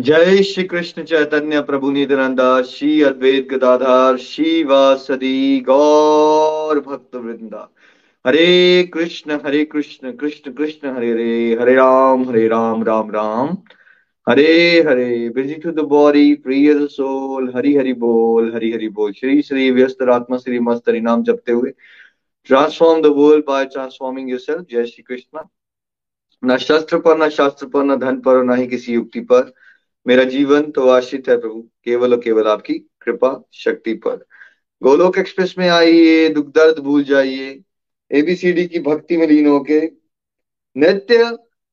जय श्री कृष्ण चैतन्य प्रभु नित्यानंदा श्री अद्वैत गदाधार श्री वासदी गौर भक्त वृंदा। Hare Krishna Hare Krishna Krishna Krishna, Hare Hare Hare Ram Hare Ram Ram Ram. Hare Hare busy to the body free as soul Hari Hari बोल, हरि हरि बोल। श्री श्री व्यस्त आत्मा, श्री मस्त हरि नाम जपते हुए। Transform the world by transforming yourself जय श्री कृष्ण न शस्त्र पर, न शास्त्र पर, न धन पर न ही किसी युक्ति पर। मेरा जीवन तो आश्रित है प्रभु, केवल और केवल आपकी कृपा शक्ति पर। गोलोक एक्सप्रेस में आइए, दुख दर्द भूल जाइए एबीसीडी की भक्ति में लीन होके नित्य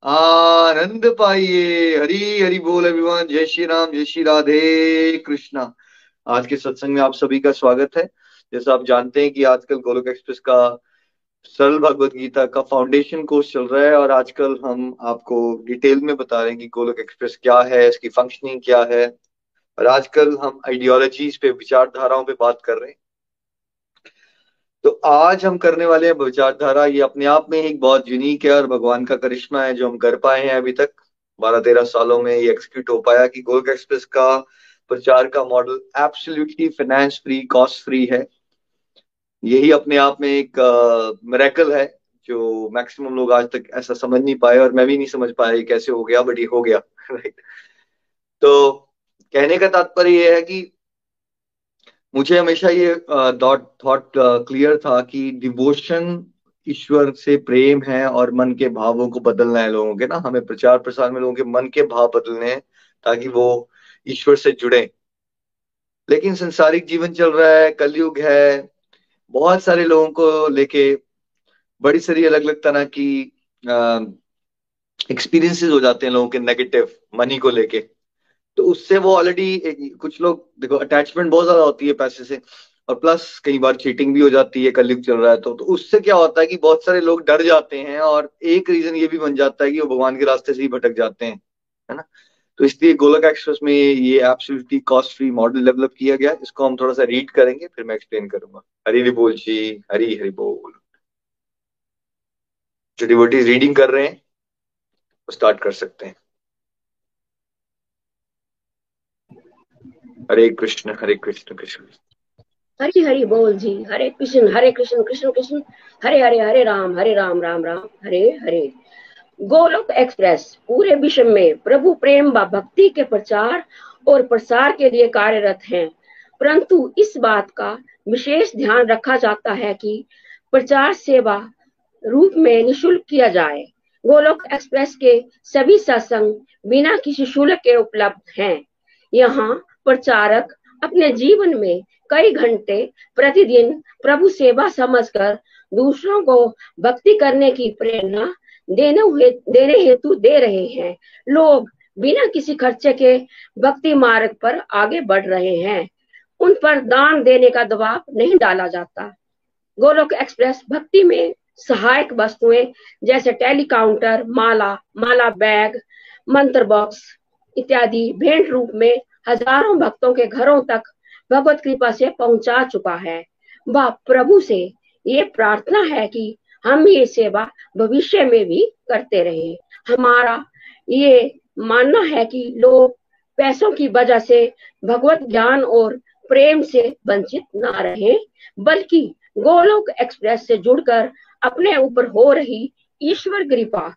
आनंद पाइए। हरी हरि बोल अभिमान, जय श्री राम, जय श्री राधे कृष्णा। आज के सत्संग में आप सभी का स्वागत है। जैसा आप जानते हैं कि आजकल गोलोक एक्सप्रेस का सरल भगवत गीता का फाउंडेशन कोर्स चल रहा है और आजकल हम आपको डिटेल में बता रहे हैं कि गोलक एक्सप्रेस क्या है, इसकी फंक्शनिंग क्या है। और आजकल हम आइडियोलॉजीज पे, विचारधाराओं पे बात कर रहे हैं। तो आज हम करने वाले हैं विचारधारा। ये अपने आप में एक बहुत यूनिक है और भगवान का करिश्मा है जो हम कर पाए हैं अभी तक। बारह तेरह सालों में ये एक्सक्यूट हो पाया कि गोलक एक्सप्रेस का प्रचार का model absolutely finance free cost free है। यही अपने आप में एक मेरेकल है, जो मैक्सिमम लोग आज तक ऐसा समझ नहीं पाए और मैं भी नहीं समझ पाया कैसे हो गया बट ये हो गया राइट तो कहने का तात्पर्य ये है कि मुझे हमेशा ये थॉट थॉट क्लियर था कि डिवोशन ईश्वर से प्रेम है और मन के भावों को बदलना है लोगों के, ना? हमें प्रचार प्रसार में लोगों के मन के भाव बदलने हैं ताकि वो ईश्वर से जुड़े। लेकिन संसारिक जीवन चल रहा है, कलयुग है बहुत सारे लोगों को लेके बड़ी सारी अलग अलग तरह की एक्सपीरियंसेस हो जाते हैं लोगों के नेगेटिव मनी को लेके। तो उससे वो ऑलरेडी कुछ लोग देखो अटैचमेंट बहुत ज़्यादा होती है पैसे से और प्लस कई बार चीटिंग भी हो जाती है कलयुग चल रहा है तो, तो उससे क्या होता है कि बहुत सारे लोग डर जाते हैं और एक रीजन ये भी बन जाता है कि वो भगवान के रास्ते से ही भटक जाते हैं है ना? तो इसलिए गोलक एक्सप्रेस में ये absolutely cost free model develop किया गया इसको हम थोड़ा सा रीड करेंगे, फिर मैं एक्सप्लेन करूँगा। हरी हरि बोल जी, हरी हरि बोल। जो डिवोटीज रीडिंग कर रहे हैं, वो स्टार्ट कर सकते हैं। हरे कृष्ण हरे कृष्ण कृष्ण। हरी हरि बोल जी, हरे कृष्ण हरे कृष्ण कृष्ण कृष्ण। हरे हरे हरे राम हरे राम राम राम। हरे हरे। गोलोक एक्सप्रेस, पूरे विश्व में प्रभु प्रेम व भक्ति के प्रचार और प्रसार के लिए कार्यरत हैं। परंतु इस बात का विशेष ध्यान रखा जाता है कि प्रचार सेवा रूप में निशुल्क किया जाए। गोलोक एक्सप्रेस के सभी सत्संग बिना किसी शुल्क के उपलब्ध हैं। यहाँ प्रचारक अपने जीवन में कई घंटे प्रतिदिन प्रभु सेवा समझकर दूसरों को भक्ति करने की प्रेरणा देने हुए, देने हेतु दे रहे हैं। लोग बिना किसी खर्चे के भक्ति मार्ग पर आगे बढ़ रहे हैं। उन पर दान देने का दबाव नहीं डाला जाता। गोलोक एक्सप्रेस भक्ति में सहायक वस्तुएँ जैसे टेलीकाउंटर, माला माला बैग, मंत्र बॉक्स इत्यादि भेंट रूप में हज़ारों भक्तों के घरों तक भगवत कृपा से पहुँचा चुका है। वह प्रभु से ये प्रार्थना है कि हम ये सेवा भविष्य में भी करते रहे। हमारा ये मानना है कि लोग पैसों की वजह से भगवत ज्ञान और प्रेम से वंचित ना रहे, बल्कि गोलोक एक्सप्रेस से जुड़कर अपने ऊपर हो रही ईश्वर कृपा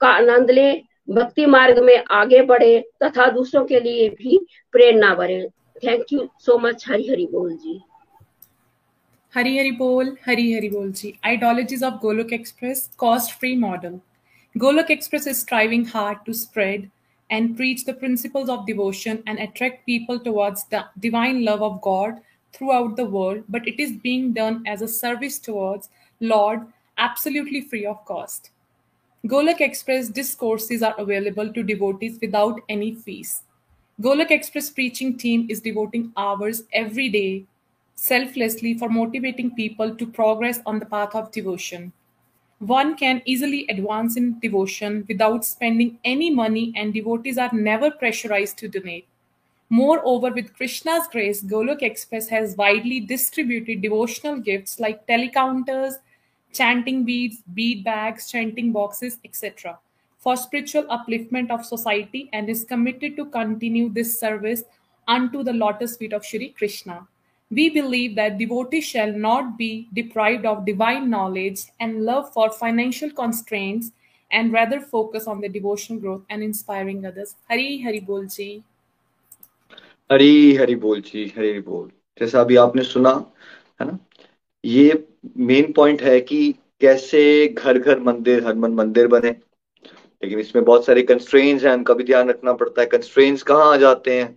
का आनंद ले, भक्ति मार्ग में आगे बढ़े तथा दूसरों के लिए भी प्रेरणा बढ़े thank you so much Hari Hari बोल जी। Hari Hari Bol, Hari Hari Bolji, Ideologies of Golok Express, Cost Free Model. Golok Express is striving hard to spread and preach the principles of devotion and attract people towards the divine love of God throughout the world, but it is being done as a service towards Lord, absolutely free of cost. Golok Express discourses are available to devotees without any fees. Golok Express preaching team is devoting hours every day selflessly for motivating people to progress on the path of devotion. One can easily advance in devotion without spending any money, and devotees are never pressurized to donate. Moreover, with Krishna's grace, Golok Express has widely distributed devotional gifts like telecounters, chanting beads, bead bags, chanting boxes, etc., for spiritual upliftment of society and is committed to continue this service unto the lotus feet of Shri Krishna. We believe that devotees shall not be deprived of divine knowledge and love for financial constraints and rather focus on the devotional growth and inspiring others. Hari Hari Bol Ji. हरी हरी बोल जी हरी बोल जैसा अभी आपने सुना है ना ये main point है कि कैसे घर घर मंदिर हर मन मंदिर बने लेकिन इसमें बहुत सारे कंस्ट्रेंट्स हैं उनका भी ध्यान रखना पड़ता है कंस्ट्रेंट्स कहाँ आ जाते हैं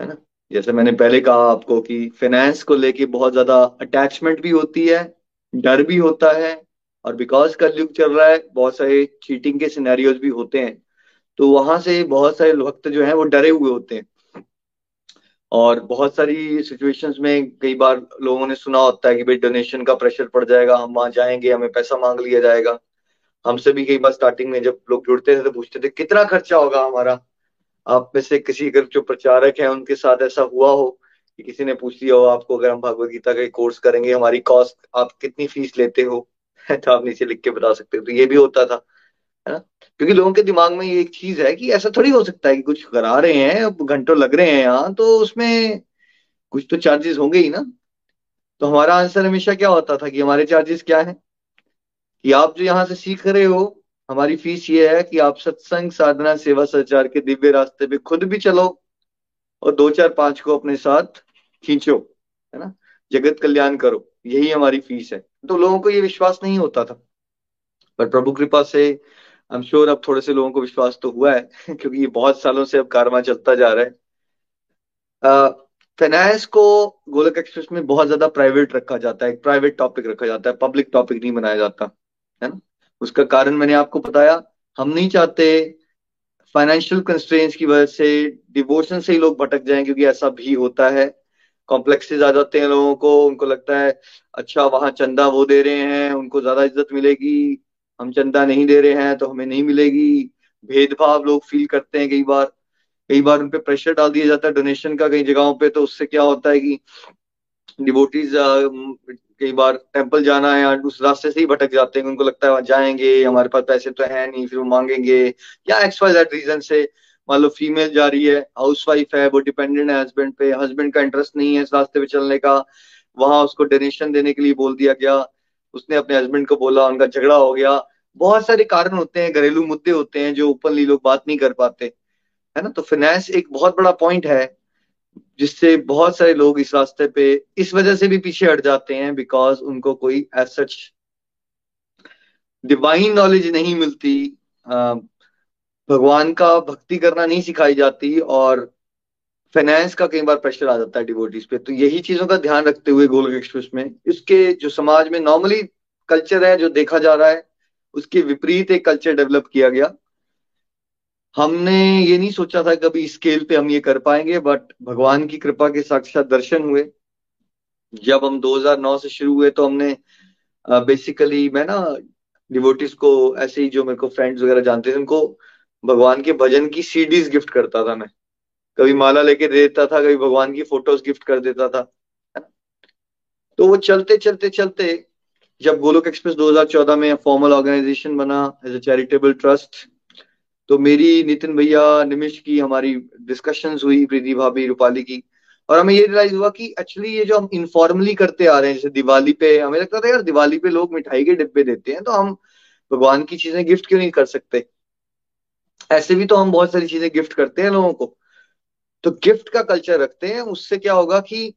है ना जैसे मैंने पहले कहा आपको कि फाइनेंस को लेके बहुत ज़्यादा अटैचमेंट भी होती है, डर भी होता है और बिकॉज़ का युग चल रहा है, बहुत सारे चीटिंग के सिनेरियोज भी होते हैं। तो वहाँ से बहुत सारे वक्त जो है वो डरे हुए होते हैं। और बहुत सारी सिचुएशंस में कई बार लोगों ने सुना होता है कि भाई डोनेशन का प्रेशर पड़ जाएगा, हम वहाँ जाएँगे, हमें पैसा मांग लिया जाएगा। हमसे भी कई बार स्टार्टिंग में जब लोग जुड़ते थे तो पूछते थे, कितना खर्चा होगा हमारा? आप में से किसी अगर जो प्रचारक है, उनके साथ ऐसा हुआ हो कि किसी ने पूछ लिया हो, आपको अगर हम भगवत गीता का कोर्स करेंगे, हमारी कॉस्ट आप कितनी फ़ीस लेते हो? तो आप नीचे लिख के बता सकते हो। तो ये भी होता था, है ना? क्योंकि लोगों के दिमाग में ये एक चीज़ है कि ऐसा थोड़ी हो सकता है कि कुछ करा रहे हैं घंटों लग रहे हैं यहाँ तो उसमें कुछ तो चार्जेस होंगे ही ना। तो हमारा आंसर हमेशा क्या होता था कि हमारे चार्जेस क्या है? कि आप जो यहाँ से सीख रहे हो हमारी फ़ीस ये है कि आप सत्संग, साधना, सेवा, सचार के दिव्य रास्ते पे खुद भी चलो और दो चार पाँच को अपने साथ खींचो, है ना? जगत कल्याण करो, यही हमारी फ़ीस है। तो लोगों को ये विश्वास नहीं होता था। पर प्रभु कृपा से आई एम श्योर अब थोड़े से लोगों को विश्वास तो हुआ है, क्योंकि ये बहुत सालों से अब कारवा चलता जा रहा है। फाइनेंस को गोलक एक्सप्रेस में बहुत ज़्यादा प्राइवेट रखा जाता है, एक प्राइवेट टॉपिक रखा जाता है पब्लिक टॉपिक नहीं बनाया जाता, है ना? उसका कारण मैंने आपको बताया। हम नहीं चाहते फाइनेंशियल कंस्ट्रेंट्स की वजह से डिवोशन से ही लोग भटक जाएँ, क्योंकि ऐसा भी होता है। कॉम्प्लेक्सेज आ जाते हैं लोगों को, उनको लगता है अच्छा वहाँ चंदा वो दे रहे हैं, उनको ज़्यादा इज़्ज़त मिलेगी, हम चंदा नहीं दे रहे हैं तो हमें नहीं मिलेगी। भेदभाव लोग फील करते हैं कई बार। कई बार उन पे प्रेशर डाल दिया जाता है डोनेशन का कई जगहों पे तो उससे क्या होता है कि डिवोटीज कई बार टेंपल जाना है उस रास्ते से ही भटक जाते हैं उनको लगता है वहाँ जाएँगे, हमारे पास पैसे तो है नहीं, फिर वो मांगेंगे। या एक्स वाई जेड रीजन से, मान लो फीमेल जा रही है हाउस वाइफ है, वो डिपेंडेंट है हस्बैंड पे हस्बैंड का इंटरेस्ट नहीं है इस रास्ते पे चलने का। वहाँ उसको डोनेशन देने के लिए बोल दिया गया। उसने अपने हस्बैंड को बोला, उनका झगड़ा हो गया। बहुत सारे कारण होते हैं, घरेलू मुद्दे होते हैं जो ओपनली लोग बात नहीं कर पाते। है ना? तो फाइनेंस एक बहुत बड़ा पॉइंट है। जिससे बहुत सारे लोग इस रास्ते पे, इस वजह से भी पीछे हट जाते हैं बिकॉज़ उनको कोई सच डिवाइन नॉलेज नहीं मिलती भगवान का भक्ति करना नहीं सिखाई जाती और फाइनेंस का कई बार प्रेशर आ जाता है डिवोटीज पे। तो यही चीज़ों का ध्यान रखते हुए गोलक एक्सप्रेस में, इसके जो समाज में नॉर्मली कल्चर है, जो देखा जा रहा है, उसके विपरीत एक कल्चर डेवलप किया गया। हमने ये नहीं सोचा था कभी स्केल पे हम ये कर पाएँगे बट भगवान की कृपा के साक्षात दर्शन हुए। जब हम 2009 से शुरू हुए तो हमने बेसिकली मैं ना डिवोटिस को ऐसे ही जो मेरे को फ्रेंड्स वगैरह जानते थे, उनको भगवान के भजन की सीडीज गिफ्ट करता था मैं। कभी माला लेके दे देता था, कभी भगवान की फ़ोटोज़ गिफ्ट कर देता था। तो वो चलते चलते चलते जब गोलोक एक्सप्रेस 2014 में फॉर्मल ऑर्गेनाइजेशन बना एज ए चैरिटेबल ट्रस्ट तो मेरी नितिन भैया निमिश की हमारी डिस्कशंस हुई, प्रीति भाभी, रूपाली की। और हमें ये रियलाइज़ हुआ कि एक्चुअली ये जो हम इनफॉर्मली करते आ रहे हैं, जैसे दिवाली पे, हमें लगता था, यार, दिवाली पे लोग मिठाई के डिब्बे देते हैं तो हम भगवान की चीज़ें गिफ्ट क्यों नहीं कर सकते? ऐसे भी तो हम बहुत सारी चीज़ें गिफ्ट करते हैं लोगों को। तो गिफ्ट का कल्चर रखते हैं, उससे क्या होगा कि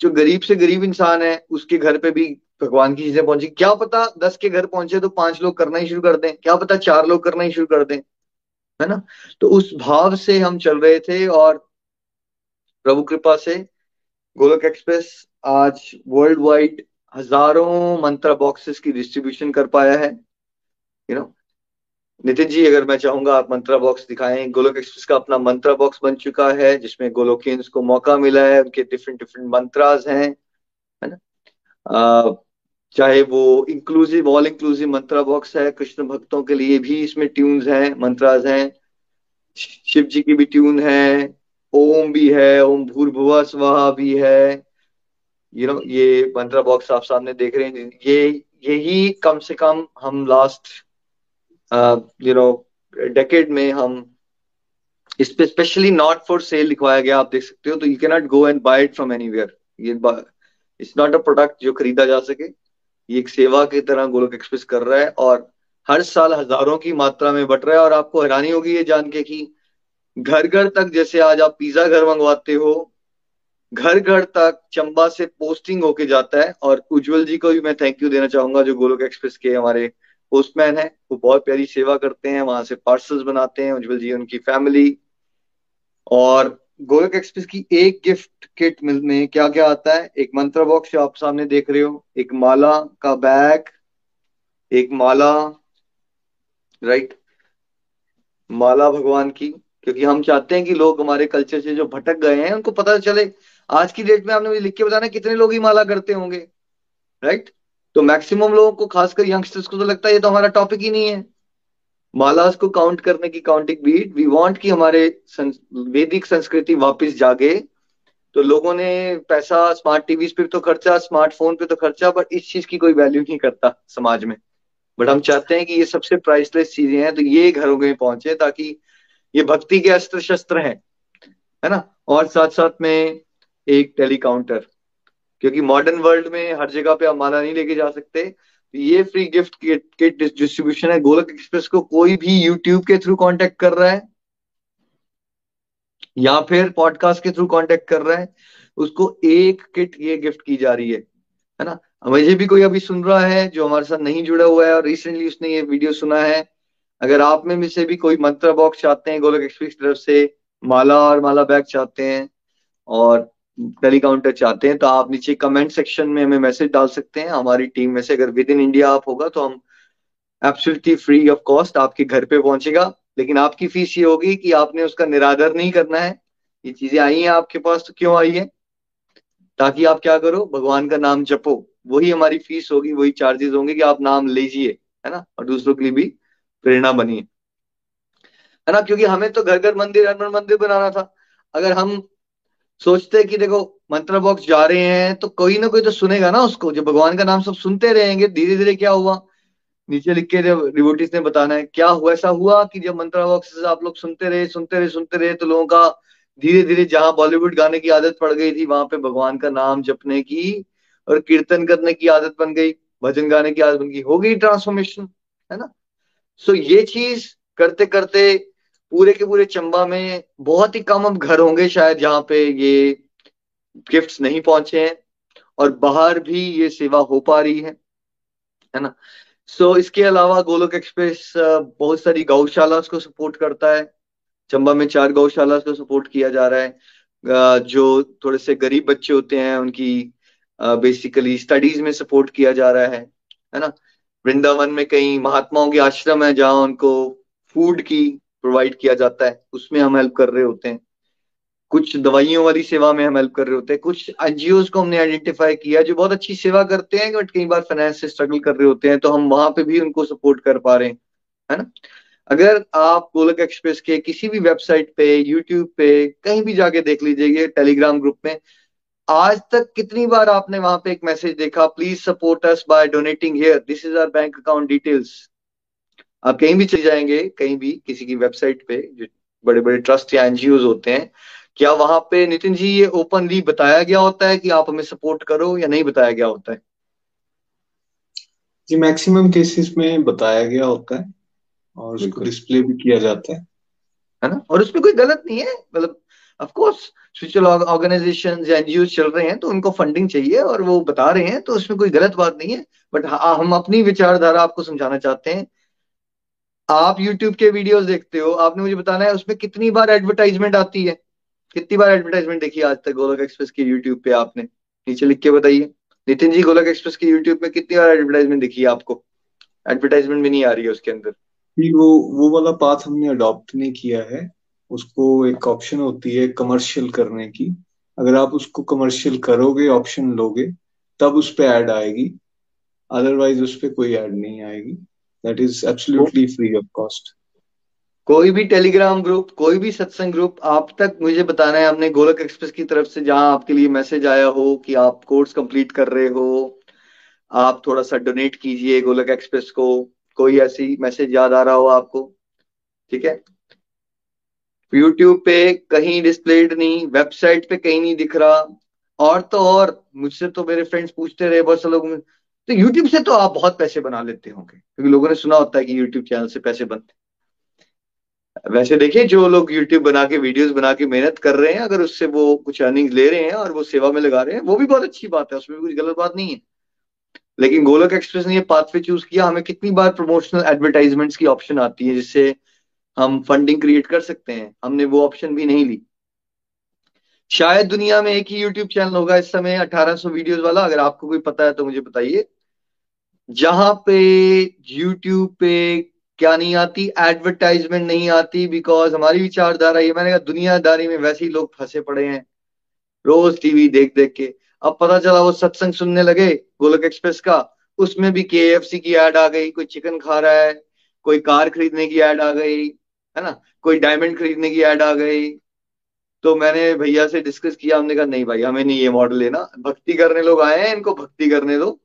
जो गरीब से गरीब इंसान है, उसके घर पे भी भगवान की चीज़ें पहुँची। क्या पता दस के घर पहुँचे तो पाँच लोग करना ही शुरू कर दें, क्या पता चार लोग करना ही शुरू कर दें। है ना? तो उस भाव से हम चल रहे थे और प्रभु कृपा से गोलक एक्सप्रेस आज वर्ल्ड वाइड हज़ारों मंत्रा बॉक्सेस की डिस्ट्रीब्यूशन कर पाया है। यू नो नितिन जी, अगर मैं चाहूँगा आप मंत्रा बॉक्स दिखाएँ। गोलोक एक्सप्रेस का अपना मंत्रा बॉक्स बन चुका है, जिसमें गोलोकियंस को मौका मिला है। उनके डिफरेंट डिफरेंट मंत्रास हैं, है ना? चाहे वो inclusive all inclusive mantra box है, कृष्ण भक्तों के लिए भी इसमें ट्यून्स हैं मंत्राज हैं। शिव जी की भी ट्यून है, ओम भी है, ओम भूर्भुवा स्वाहा भी है। यू नो ये मंत्रा बॉक्स आप सामने देख रहे हैं, ये यही कम से कम हम लास्ट यू नो डेकेड में हम इस पे स्पेशली नॉट फॉर सेल लिखवाया गया, आप देख सकते हो तो you can not go and buy it from anywhere ये इट्स नॉट अ प्रोडक्ट जो खरीदा जा सके। ये एक सेवा की तरह गोलोक एक्सप्रेस कर रहा है और हर साल हज़ारों की मात्रा में बट रहा है और आपको हैरानी होगी ये जान के कि घर घर तक जैसे आज आप पिज्जा घर मंगवाते हो, घर घर तक चंबा से पोस्टिंग होके जाता है और उज्जवल जी को भी मैं थैंक यू देना चाहूँगा जो गोलोक एक्सप्रेस के हमारे पोस्टमैन है, वो बहुत प्यारी सेवा करते हैं, वहाँ से पार्सल्स बनाते हैं उज्जवल जी, उनकी फैमिली और गोलक एक्सप्रेस की एक गिफ्ट किट में क्या क्या आता है? एक मंत्र बॉक्स जो आप सामने देख रहे हो, एक माला का बैग, एक माला राइट माला भगवान की, क्योंकि हम चाहते हैं कि लोग हमारे कल्चर से जो भटक गए हैं, उनको पता चले, आज की डेट में आपने मुझे लिख के बताना कितने लोग ही माला करते होंगे राइट तो मैक्सिमम लोगों को, खासकर यंगस्टर्स को तो लगता है ये तो हमारा टॉपिक ही नहीं है। मालास को काउंट करने की काउंटिंग बीट वी वांट कि हमारे वैदिक संस्कृति वापस जागे। तो लोगों ने पैसा स्मार्ट टीवी पे तो खर्चा स्मार्टफ़ोन पे तो खर्चा बट इस चीज़ की कोई वैल्यू नहीं करता समाज में। बट हम चाहते हैं कि ये सबसे प्राइसलेस चीज़ें हैं तो ये घरों में पहुँचे ताकि ये भक्ति के अस्त्र शस्त्र हैं, है ना? और साथ साथ में एक टेलीकाउंटर क्योंकि मॉडर्न वर्ल्ड में हर जगह पे आप माला नहीं लेके जा सकते। ये फ्री गिफ्ट किट डिस्ट्रीब्यूशन है। गोलक एक्सप्रेस को कोई भी यूट्यूब के थ्रू कांटेक्ट कर रहा है, या फिर पॉडकास्ट के थ्रू कांटेक्ट कर रहा है, उसको एक किट ये गिफ्ट की जा रही है है ना? मुझे भी कोई अभी सुन रहा है जो हमारे साथ नहीं जुड़ा हुआ है और रिसेंटली उसने ये वीडियो सुना है। अगर आप में से भी कोई मंत्र बॉक्स चाहते हैं गोलक एक्सप्रेस की तरफ़ से, माला और माला बैग चाहते हैं, और टेलीकाउंटर चाहते हैं तो आप नीचे कमेंट सेक्शन में हमें मैसेज डाल सकते हैं। हमारी टीम में से अगर विद इन इंडिया आप होगा तो हम एब्सोल्युटली फ्री ऑफ़ कॉस्ट आपके घर पे पहुंचेगा। लेकिन आपकी फ़ीस ये होगी कि आपने उसका निरादर नहीं करना है। ये चीज़ें आई हैं आपके पास तो क्यों आई है? ताकि आप क्या करो, भगवान का नाम जपो। वही हमारी फ़ीस होगी, वही चार्जेस होंगे कि आप नाम लीजिए, है ना? और दूसरों के लिए भी प्रेरणा बनिए है। ना? क्योंकि हमें तो घर घर मंदिर हर मंदिर बनाना था। अगर हम सोचते हैं कि देखो मंत्र बॉक्स जा रहे हैं तो कोई ना कोई तो सुनेगा ना उसको। जब भगवान का नाम सब सुनते रहेंगे धीरे धीरे क्या हुआ? नीचे लिख के जब रिवोटिस ने बताना है क्या हुआ? ऐसा हुआ कि जब मंत्र बॉक्स आप लोग सुनते रहे सुनते रहे सुनते रहे तो लोगों का धीरे धीरे जहाँ बॉलीवुड गाने की आदत पड़ गई थी वहाँ पे भगवान का नाम जपने की और कीर्तन करने की आदत बन गई भजन गाने की आदत बन गई हो गई ट्रांसफॉर्मेशन है ना? सो so, ये चीज़ करते करते पूरे के पूरे चंबा में बहुत ही कम अब घर होंगे शायद जहाँ पे ये गिफ्ट्स नहीं पहुँचे हैं और बाहर भी ये सेवा हो पा रही है है ना? सो so, इसके अलावा गोलोक एक्सप्रेस बहुत सारी गौशाला को सपोर्ट करता है। चंबा में चार गौशाला को सपोर्ट किया जा रहा है। जो थोड़े से गरीब बच्चे होते हैं उनकी बेसिकली स्टडीज़ में सपोर्ट किया जा रहा है है ना? वृंदावन में कई महात्माओं के आश्रम है जहाँ उनको फ़ूड की प्रोवाइड किया जाता है, उसमें हम हेल्प कर रहे होते हैं। कुछ दवाइयों वाली सेवा में हम हेल्प कर रहे होते हैं। कुछ एनजीओ को हमने आइडेंटिफाई किया जो बहुत अच्छी सेवा करते हैं बट कई बार फाइनेंस से स्ट्रगल कर रहे होते हैं तो हम वहाँ पे भी उनको सपोर्ट कर पा रहे हैं, है ना? अगर आप गोलक एक्सप्रेस के किसी भी वेबसाइट पे यूट्यूब पे, कहीं भी जाके देख लीजिएगा टेलीग्राम ग्रुप में, आज तक कितनी बार आपने वहाँ पे एक मैसेज देखा please support us by donating here this is our bank account details आप कहीं भी चले जाएँगे कहीं भी किसी की वेबसाइट पे जो बड़े बड़े ट्रस्ट या एनजीओ होते हैं क्या वहाँ पे नितिन जी ये ओपनली बताया गया होता है कि आप हमें सपोर्ट करो या नहीं बताया गया होता है? जी मैक्सिमम केसेस में बताया गया होता है और उसको डिस्प्ले भी किया जाता है। है ना? और उसमें कोई गलत नहीं है। मतलब ऑफ़ कोर्स स्पिरिचुअल ऑर्गेनाइजेशन या एनजीओ चल रहे हैं तो उनको फंडिंग चाहिए और वो बता रहे हैं तो उसमें कोई गलत बात नहीं है। बट हाँ हम अपनी विचारधारा आपको समझाना चाहते हैं। आप यूट्यूब के वीडियोस देखते हो, आपने मुझे बताना है उसमें कितनी बार एडवर्टाइजमेंट आती है? कितनी बार एडवर्टाइजमेंट देखी आज तक गोलक एक्सप्रेस के यूट्यूब पे आपने? नीचे लिख के बताइए। नितिन जी गोलक एक्सप्रेस के यूट्यूब में कितनी बार एडवर्टाइजमेंट देखी है आपको? एडवर्टाइजमेंट भी नहीं आ रही है उसके अंदर। वो वो वाला पाथ हमने अडॉप्ट नहीं किया है। उसको एक ऑप्शन होती है कमर्शियल करने की। अगर आप उसको कमर्शियल करोगे ऑप्शन लोगे, तब उस पर ऐड आएगी। अदरवाइज़ उस पर कोई ऐड नहीं आएगी। That is absolutely free of cost कोई भी टेलीग्राम ग्रुप कोई भी सत्संग ग्रुप आप तक मुझे बताना है, हमने गोलक एक्सप्रेस की तरफ़ से जहाँ आपके लिए मैसेज आया हो कि आप कोर्स कंप्लीट कर रहे हो, आप थोड़ा सा डोनेट कीजिए गोलक एक्सप्रेस को। कोई ऐसी मैसेज याद आ रहा हो आपको? ठीक है? यूट्यूब पे कहीं डिस्प्लेड नहीं वेबसाइट पे कहीं नहीं दिख रहा। और तो और, मुझसे तो मेरे फ्रेंड्स पूछते रहे, बहुत से लोग तो यूट्यूब से तो आप बहुत पैसे बना लेते होंगे, क्योंकि लोगों ने सुना होता है कि यूट्यूब चैनल से पैसे बनते वैसे देखिए, जो लोग यूट्यूब बना के वीडियोस बना के मेहनत कर रहे हैं, अगर उससे वो कुछ अर्निंग ले रहे हैं और वो सेवा में लगा रहे हैं, वो भी बहुत अच्छी बात है, उसमें भी कुछ गलत बात नहीं है। लेकिन गोलक एक्सप्रेस ने ये पाथवे चूज़ किया, हमें कितनी बार प्रमोशनल एडवर्टाइजमेंट्स की ऑप्शन आती है, जिससे हम फंडिंग क्रिएट कर सकते हैं, हमने वो ऑप्शन भी नहीं ली। शायद दुनिया में एक ही यूट्यूब चैनल होगा, इस समय 1800 वीडियोस वाला, अगर आपको कोई पता है तो मुझे बताइए। जहाँ पे यूट्यूब पे क्या नहीं आती एडवर्टाइजमेंट नहीं आती बिकॉज़ हमारी विचारधारा ये, मैंने कहा दुनियादारी में वैसे ही लोग फंसे पड़े हैं। रोज टीवी देख देख के। अब पता चला वो सत्संग सुनने लगे गोलक एक्सप्रेस का, उसमें भी के की एड आ गई, कोई चिकन खा रहा है, कोई कार खरीदने की एड आ गई, है ना? कोई डायमंड खरीदने की एड आ गई। तो मैंने भैया से डिस्कस किया, हमने कहा, नहीं भाई, हमें नहीं ये मॉडल लेना। भक्ति करने लोग आए हैं, इनको भक्ति करने दो।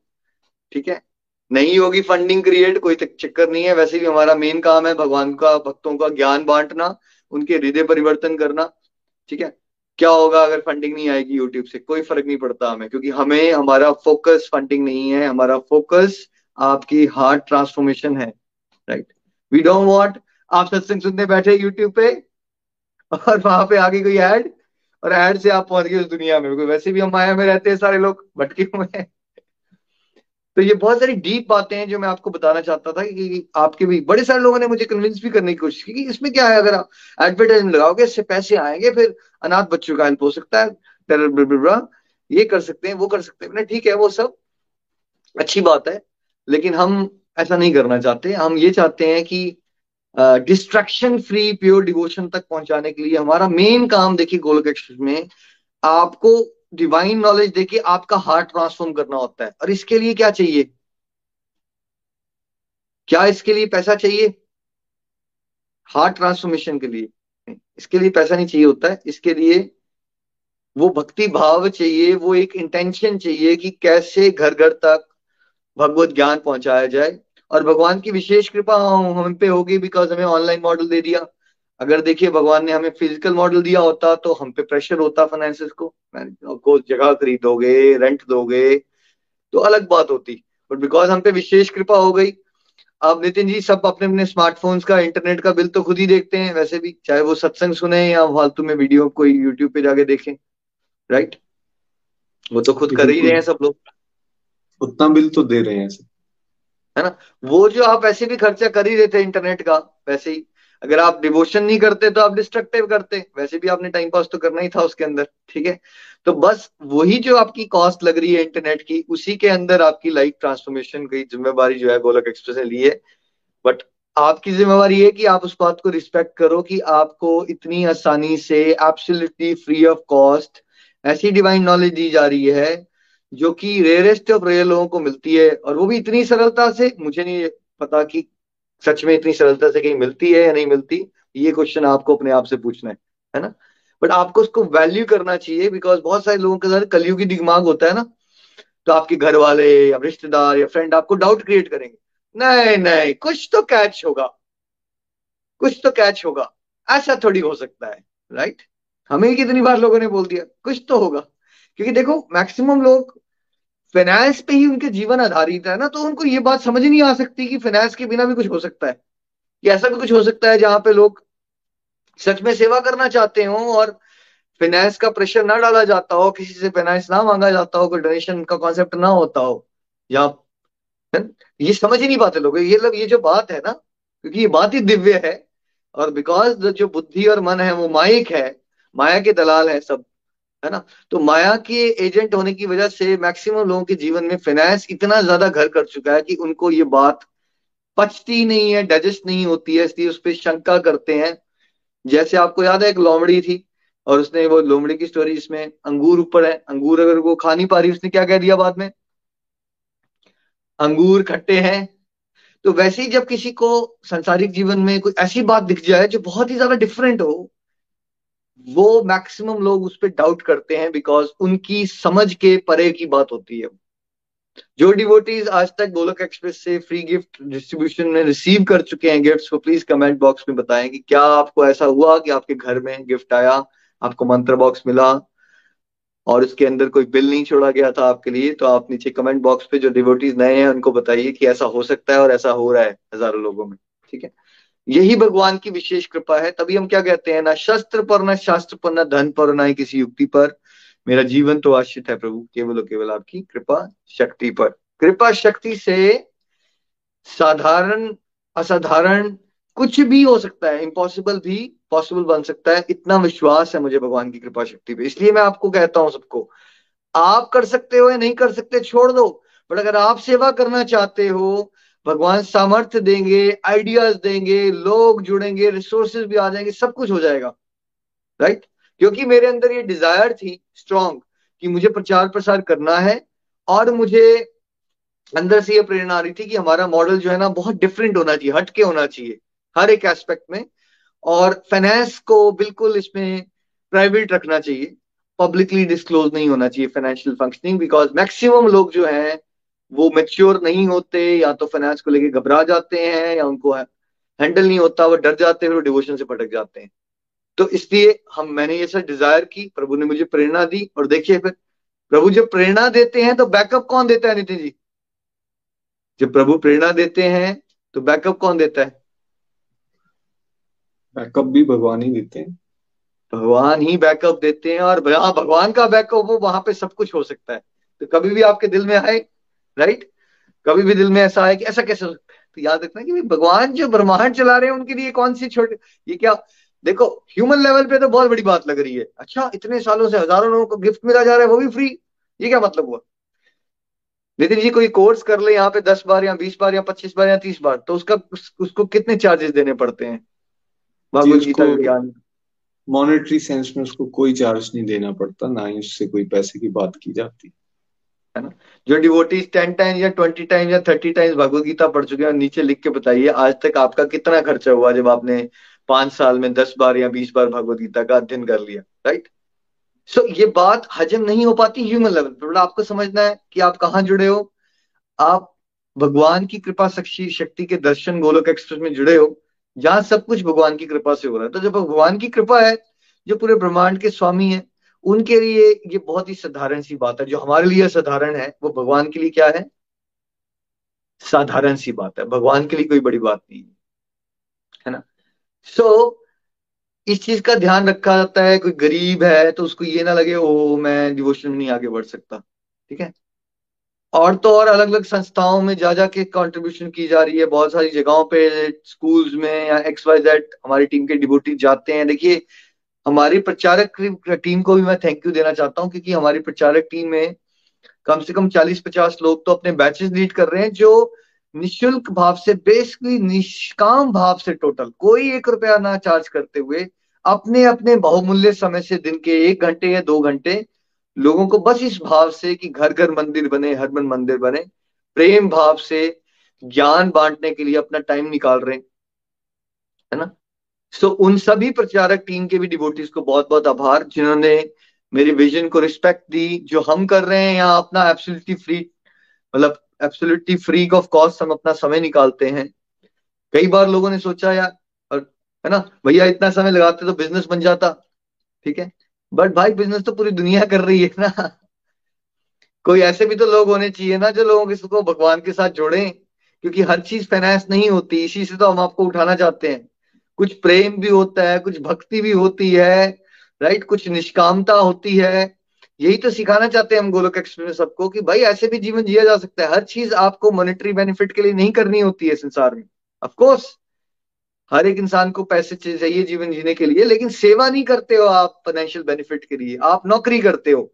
ठीक है? नहीं होगी फंडिंग क्रिएट कोई चक्कर नहीं है। वैसे भी हमारा मेन काम है भगवान का, भक्तों का ज्ञान बांटना, उनके हृदय परिवर्तन करना, ठीक है? क्या होगा अगर फंडिंग नहीं आएगी यूट्यूब से? कोई फ़र्क नहीं पड़ता हमें, क्योंकि हमें हमारा फोकस फंडिंग नहीं है। हमारा फोकस आपकी हार्ट ट्रांसफॉर्मेशन है राइट वी डोंट वांट आप सत्संग सुनने बैठे यूट्यूब पे, और वहाँ पे आगे कोई ऐड और ऐड से आप पहुँच गए उस दुनिया में। वैसे भी हम माया में रहते हैं सारे लोग, भटके हुए हैं। तो ये बहुत सारी डीप बातें हैं जो मैं आपको बताना चाहता था कि आपके भी, बड़े सारे लोगों ने मुझे कन्विंस भी करने की कोशिश की कि इसमें क्या है, अगर आप एडवर्टाइजमेंट लगाओगे, इससे पैसे आएँगे, फिर अनाथ बच्चों का हेल्प हो सकता है ये कर सकते हैं, वो कर सकते हैं। ठीक है, वो सब अच्छी बात है, लेकिन हम ऐसा नहीं करना चाहते। हम ये चाहते हैं कि डिस्ट्रैक्शन फ्री प्योर डिवोशन तक पहुँचाने के लिए हमारा मेन काम, देखिए गोलक में आपको डिवाइन नॉलेज देखिए आपका हार्ट ट्रांसफॉर्म करना होता है। और इसके लिए क्या चाहिए? क्या इसके लिए पैसा चाहिए? हार्ट ट्रांसफॉर्मेशन के लिए। इसके लिए पैसा नहीं चाहिए होता है। इसके लिए वो भक्ति भाव चाहिए, वो एक इंटेंशन चाहिए कि कैसे घर घर तक भगवत ज्ञान पहुँचाया जाए। और भगवान की विशेष कृपा, हम पे होगी बिकॉज़ हमें ऑनलाइन मॉडल दे दिया। अगर देखिए भगवान ने हमें फ़िज़िकल मॉडल दिया होता तो हम पे प्रेशर होता फाइनेंसिस को। को जगह खरीदोगे रेंट दोगे तो अलग बात होती। बट बिकॉज़ हम पे विशेष कृपा हो गई अब नितिन जी सब अपने अपने स्मार्टफोन्स का इंटरनेट का बिल तो खुद ही देखते हैं वैसे भी। चाहे वो सत्संग सुने या फालतू में वीडियो कोई यूट्यूब पे जाके देखें राइट वो तो खुद कर ही रहे हैं सब लोग। उतना बिल तो दे रहे हैं है ना? वो जो आप ऐसे भी खर्चा कर ही रहे थे इंटरनेट का वैसे ही। अगर आप डिवोशन नहीं करते तो आप डिस्ट्रक्टिव करते। वैसे भी आपने टाइम पास तो करना ही था उसके अंदर, ठीक है? तो बस वही जो आपकी कॉस्ट लग रही है इंटरनेट की, उसी के अंदर आपकी लाइफ ट्रांसफॉर्मेशन की जिम्मेवारी जो है गोलक एक्सप्रेस ने ली है। बट आपकी जिम्मेवारी है कि आप उस बात को रिस्पेक्ट करो कि आपको इतनी आसानी से एब्सोल्युटली फ्री ऑफ़ कॉस्ट ऐसी डिवाइन नॉलेज दी जा रही है, जो कि रेयरेस्ट ऑफ़ रेयर लोगों को मिलती है। और वो भी इतनी सरलता से, मुझे नहीं पता कि सच में इतनी सरलता से कहीं मिलती है या नहीं मिलती, ये क्वेश्चन आपको अपने आप से पूछना है है ना? बट आपको उसको वैल्यू करना चाहिए बिकॉज़ बहुत सारे लोगों के साथ कलयुगी दिमाग होता है ना। तो आपके घर वाले या रिश्तेदार या फ्रेंड आपको डाउट क्रिएट करेंगे। नहीं नहीं, कुछ तो कैच होगा। कुछ तो कैच होगा। ऐसा थोड़ी हो सकता है राइट हमें कितनी बार लोगों ने बोल दिया, कुछ तो होगा। क्योंकि देखो मैक्सिमम लोग फाइनेंस पे ही उनके जीवन आधारित है ना तो उनको ये बात समझ नहीं आ सकती कि फाइनेंस के बिना भी कुछ हो सकता है। कि ऐसा भी कुछ हो सकता है जहाँ पे लोग सच में सेवा करना चाहते हो और फाइनेंस का प्रेशर ना डाला जाता हो, किसी से फाइनेंस ना मांगा जाता हो, कोई डोनेशन का कॉन्सेप्ट ना होता हो, या ये समझ ही नहीं पाते लोग। ये ये जो बात है ना, क्योंकि ये बात ही दिव्य है और बिकॉज़ जो बुद्धि और मन है वो माइक है, माया के दलाल है सब। है ना? तो माया के एजेंट होने की वजह से मैक्सिमम लोगों के जीवन में फाइनेंस इतना ज़्यादा घर कर चुका है कि उनको ये बात पचती नहीं है डाइजेस्ट नहीं होती है, इसलिए उस पर शंका करते हैं। जैसे आपको याद है, एक लोमड़ी थी और उसने वो लोमड़ी की स्टोरी इसमें अंगूर ऊपर है। अंगूर अगर वो खा नहीं पा रही, उसने क्या कह दिया बाद में? अंगूर खट्टे हैं। तो वैसे ही जब किसी को संसारिक जीवन में कोई ऐसी बात दिख जाए जो बहुत ही ज़्यादा डिफरेंट हो वो मैक्सिमम लोग उस पर डाउट करते हैं बिकॉज़ उनकी समझ के परे की बात होती है। जो डिवोटीज आज तक गोलक एक्सप्रेस से फ्री गिफ्ट डिस्ट्रीब्यूशन में रिसीव कर चुके हैं गिफ्ट्स को प्लीज़ कमेंट बॉक्स में बताएँ कि क्या आपको ऐसा हुआ कि आपके घर में गिफ्ट आया, आपको मंत्र बॉक्स मिला और उसके अंदर कोई बिल नहीं छोड़ा गया था आपके लिए तो आप नीचे कमेंट बॉक्स पे जो डिवोटीज नए हैं, उनको बताइए कि ऐसा हो सकता है और ऐसा हो रहा है हज़ारों लोगों में, ठीक है? यही भगवान की विशेष कृपा है। तभी हम क्या कहते हैं? ना शस्त्र पर, न शास्त्र पर, न धन पर, न ही किसी युक्ति पर। मेरा जीवन तो आश्रित है प्रभु, केवल और केवल आपकी कृपा शक्ति पर। कृपा शक्ति से साधारण, असाधारण कुछ भी हो सकता है। इम्पॉसिबल भी पॉसिबल बन सकता है। इतना विश्वास है मुझे भगवान की कृपा शक्ति पे। इसलिए मैं आपको कहता हूँ सबको, आप कर सकते हो या नहीं कर सकते, छोड़ दो। बट अगर आप सेवा करना चाहते हो भगवान सामर्थ्य देंगे आइडियाज़ देंगे, लोग जुड़ेंगे रिसोर्सेज भी आ जाएँगे, सब कुछ हो जाएगा राइट क्योंकि मेरे अंदर ये डिज़ायर थी स्ट्रॉन्ग कि मुझे प्रचार प्रसार करना है और मुझे अंदर से ये प्रेरणा आ रही थी कि हमारा मॉडल जो है ना, बहुत डिफरेंट होना चाहिए, हटके होना चाहिए, हर एक एस्पेक्ट में। और फाइनेंस को बिल्कुल इसमें प्राइवेट रखना चाहिए पब्लिकली डिस्क्लोज नहीं होना चाहिए फाइनेंशियल फंक्शनिंग बिकॉज़ मैक्सिमम लोग जो हैं वो मेच्योर नहीं होते या तो फाइनेंस को लेके घबरा जाते हैं या उनको हैंडल नहीं होता वो डर जाते हैं वो डिवोशन से भटक जाते हैं। तो इसलिए हम मैंने ये सब डिज़ायर की प्रभु ने मुझे प्रेरणा दी और देखिए फिर प्रभु जब प्रेरणा देते हैं तो बैकअप कौन देता है नितिन जी? जब प्रभु प्रेरणा देते हैं तो बैकअप कौन देता है? बैकअप भी भगवान ही देते हैं। भगवान ही बैकअप देते हैं और भगवान का बैकअप हो वहाँ पे सब कुछ हो सकता है। तो कभी भी आपके दिल में आए राइट कभी भी दिल में ऐसा आए कि ऐसा कैसे तो याद रखना कि भगवान जो ब्रह्मांड चला रहे हैं उनके लिए कौन सी छोटे ये क्या? देखो ह्यूमन लेवल पे तो बहुत बड़ी बात लग रही है। अच्छा इतने सालों से हज़ारों लोगों को गिफ्ट मिला जा रहा है वो भी फ्री ये क्या मतलब हुआ? नितिन जी कोई कोर्स कर ले यहाँ पे दस बार या बीस बार या पच्चीस बार या तीस बार तो उसका उस, उसको कितने चार्जेस देने पड़ते हैं? भगवत गीता ज्ञान। मॉनेटरी सेंस में उसको कोई चार्ज नहीं देना पड़ता ना ही उससे कोई पैसे की बात की जाती। है ना? जो डिवोटीज टेन टाइम या ट्वेंटी टाइम या थर्टी टाइम्स भगवत गीता पढ़ चुके हैं नीचे लिख के बताइए आज तक आपका कितना खर्चा हुआ जब आपने पाँच साल में दस बार या बीस बार भगवत गीता का अध्ययन कर लिया राइट सो so, ये बात हजम नहीं हो पाती ह्यूमन लेवल पर आपको समझना है कि आप कहाँ जुड़े हो। आप भगवान की कृपा शक्ति के दर्शन गोलोक एक्सप्रेस में जुड़े हो जहाँ सब कुछ भगवान की कृपा से हो रहा है। तो जब भगवान की कृपा है जो पूरे ब्रह्मांड के स्वामी है उनके लिए ये बहुत ही साधारण सी बात है। जो हमारे लिए साधारण है वो भगवान के लिए क्या है? साधारण सी बात है। भगवान के लिए कोई बड़ी बात नहीं है। है ना? सो so, इस चीज़ का ध्यान रखा जाता है कोई गरीब है तो उसको ये ना लगे ओ मैं डिवोशन में नहीं आगे बढ़ सकता। ठीक है? और तो और अलग अलग संस्थाओं में जा जाके कंट्रीब्यूशन की जा रही है। बहुत सारी जगहों पे स्कूल्स में या एक्स वाई जेड हमारी टीम के डिबोटी जाते हैं। देखिए हमारी प्रचारक टीम को भी मैं थैंक यू देना चाहता हूँ, क्योंकि हमारी प्रचारक टीम में कम से कम चालीस पचास लोग तो अपने बैचेस लीड कर रहे हैं, जो निशुल्क भाव से बेसिकली निष्काम भाव से टोटल कोई एक रुपया ना चार्ज करते हुए अपने अपने बहुमूल्य समय से, दिन के एक घंटे या दो घंटे, लोगों को बस इस भाव से कि घर घर मंदिर बने हर मन मंदिर बने, प्रेम भाव से ज्ञान बांटने के लिए अपना टाइम निकाल रहे हैं, है ना? सो so, उन सभी प्रचारक टीम के भी डिवोटीज को बहुत बहुत आभार जिन्होंने मेरी विजन को रिस्पेक्ट दी जो हम कर रहे हैं यहाँ अपना एब्सोल्युटली फ्री मतलब एब्सोल्युटली फ्री ऑफ़ कॉस्ट हम अपना समय निकालते हैं। कई बार लोगों ने सोचा यार और है ना भैया इतना समय लगाते तो बिज़नेस बन जाता। ठीक है? बट भाई बिज़नेस तो पूरी दुनिया कर रही है ना। कोई ऐसे भी तो लोग होने चाहिए ना जो लोगों को भगवान के साथ जोड़े क्योंकि हर चीज़ फाइनेंस नहीं होती इसी से तो हम आपको उठाना चाहते हैं। कुछ प्रेम भी होता है, कुछ भक्ति भी होती है राइट कुछ निष्कामता होती है। यही तो सिखाना चाहते हैं हम गोलोक एक्सप्रेस में सबको कि भाई ऐसे भी जीवन जिया जा सकता है। हर चीज़ आपको मॉनेटरी बेनिफिट के लिए नहीं करनी होती है संसार में। ऑफकोर्स हर एक इंसान को पैसे चाहिए जीवन जीने के लिए, लेकिन सेवा नहीं करते हो आप फाइनेंशियल बेनिफिट के लिए। आप नौकरी करते हो।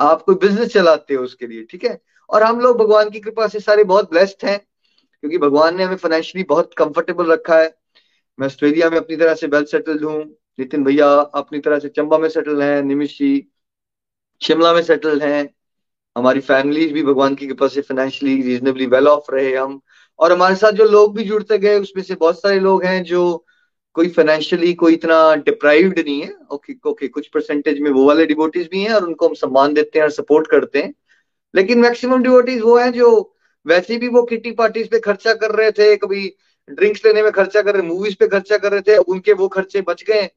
आप कोई बिज़नेस चलाते हो उसके लिए, ठीक है? और हम लोग भगवान की कृपा से सारे बहुत ब्लेस्ड हैं, क्योंकि भगवान ने हमें फाइनेंशियली बहुत कंफर्टेबल रखा है। मैं ऑस्ट्रेलिया में अपनी तरह से वेल सेटल्ड हूँ। नितिन भैया अपनी तरह से चंबा में सेटल हैं निमिश जी शिमला में सेटल हैं। हमारी फैमिलीज़ भी भगवान की कृपा से फाइनेंशियली रीजनेबली वेल ऑफ़ रहे हम। और हमारे साथ जो लोग भी जुड़ते गए, उसमें से बहुत सारे लोग हैं जो कोई फाइनेंशियली कोई इतना डिप्राइव्ड नहीं है। ओके ओके कुछ परसेंटेज में वो वाले डिवोटीज भी हैं और उनको हम सम्मान देते हैं और सपोर्ट करते हैं। लेकिन मैक्सिमम डिवोटीज वो हैं जो वैसे भी वो किटी पार्टीज़ पे खर्चा कर रहे थे, कभी ड्रिंक्स लेने में खर्चा कर रहे मूवीज़ पे खर्चा कर रहे थे उनके वो खर्चे बच गए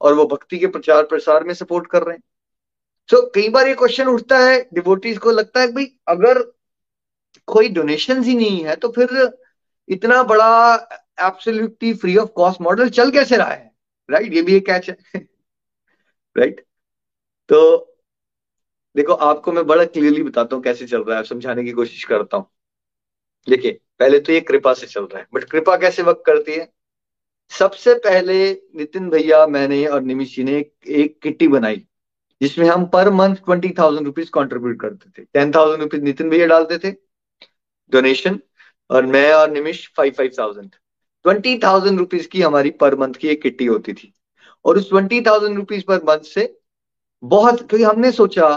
और वो भक्ति के प्रचार प्रसार में सपोर्ट कर रहे हैं। सो so, कई बार ये क्वेश्चन उठता है डिवोटीज को लगता है भाई अगर कोई डोनेशन ही नहीं है तो फिर इतना बड़ा absolutely free of cost model चल कैसे रहा है? Right right? ये भी एक कैच है। Right right? तो देखो आपको मैं बड़ा क्लियरली बताता हूँ कैसे चल रहा है। समझाने की कोशिश करता हूँ। देखिए पहले तो ये कृपा से चल रहा है। बट कृपा कैसे वक्त करती है? सबसे पहले नितिन भैया मैंने और निमिश जी ने एक, किट्टी बनाई जिसमें हम per month twenty thousand rupees contribute करते थे। टेन थाउज़ेंड रुपीज़ नितिन भैया डालते थे डोनेशन और मैं और Nimish five five thousand twenty thousand rupees की हमारी पर मंथ की एक किट्टी होती थी। और उस twenty thousand rupees per month से बहुत क्योंकि हमने सोचा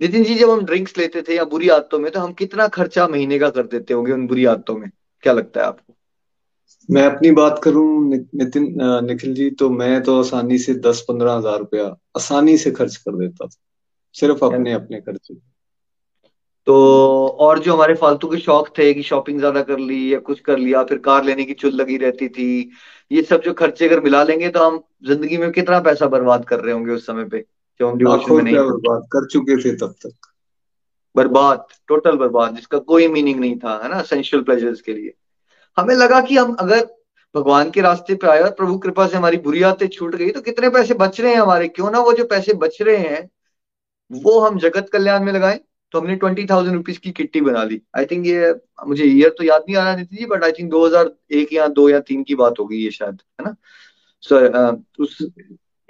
नितिन जी जब हम ड्रिंक्स लेते थे या बुरी आदतों में तो हम कितना खर्चा महीने का कर देते होंगे उन बुरी आदतों में? क्या लगता है आपको? मैं अपनी बात करूँ नितिन निखिल जी तो मैं तो आसानी से दस पंद्रह हज़ार रुपया आसानी से खर्च कर देता था। सिर्फ़ अपने अपने खर्चे। तो और जो हमारे फालतू के शौक थे कि शॉपिंग ज़्यादा कर ली या कुछ कर लिया फिर कार लेने की चुल लगी रहती थी ये सब जो खर्चे अगर मिला लेंगे तो हम ज़िंदगी में कितना पैसा बर्बाद कर रहे होंगे उस समय पे? जो हम डिवोशन में नहीं बर्बाद कर चुके थे तब तक। बर्बाद टोटल बर्बाद जिसका कोई मीनिंग नहीं था है ना सेंशियल प्लेजर्स के लिए। हमें लगा कि हम अगर भगवान के रास्ते पे आए और प्रभु कृपा से हमारी बुरी आदतें छूट गई तो कितने पैसे बच रहे हैं हमारे? क्यों ना वो जो पैसे बच रहे हैं वो हम जगत कल्याण में लगाए। तो हमने ट्वेंटी थाउज़ेंड रुपीज़ की किट्टी बना ली। आई थिंक ये मुझे ईयर तो याद नहीं आ रहा Nitin ji but I think 2001 या दो या तीन की बात होगी ये शायद है ना? सो so, uh, उस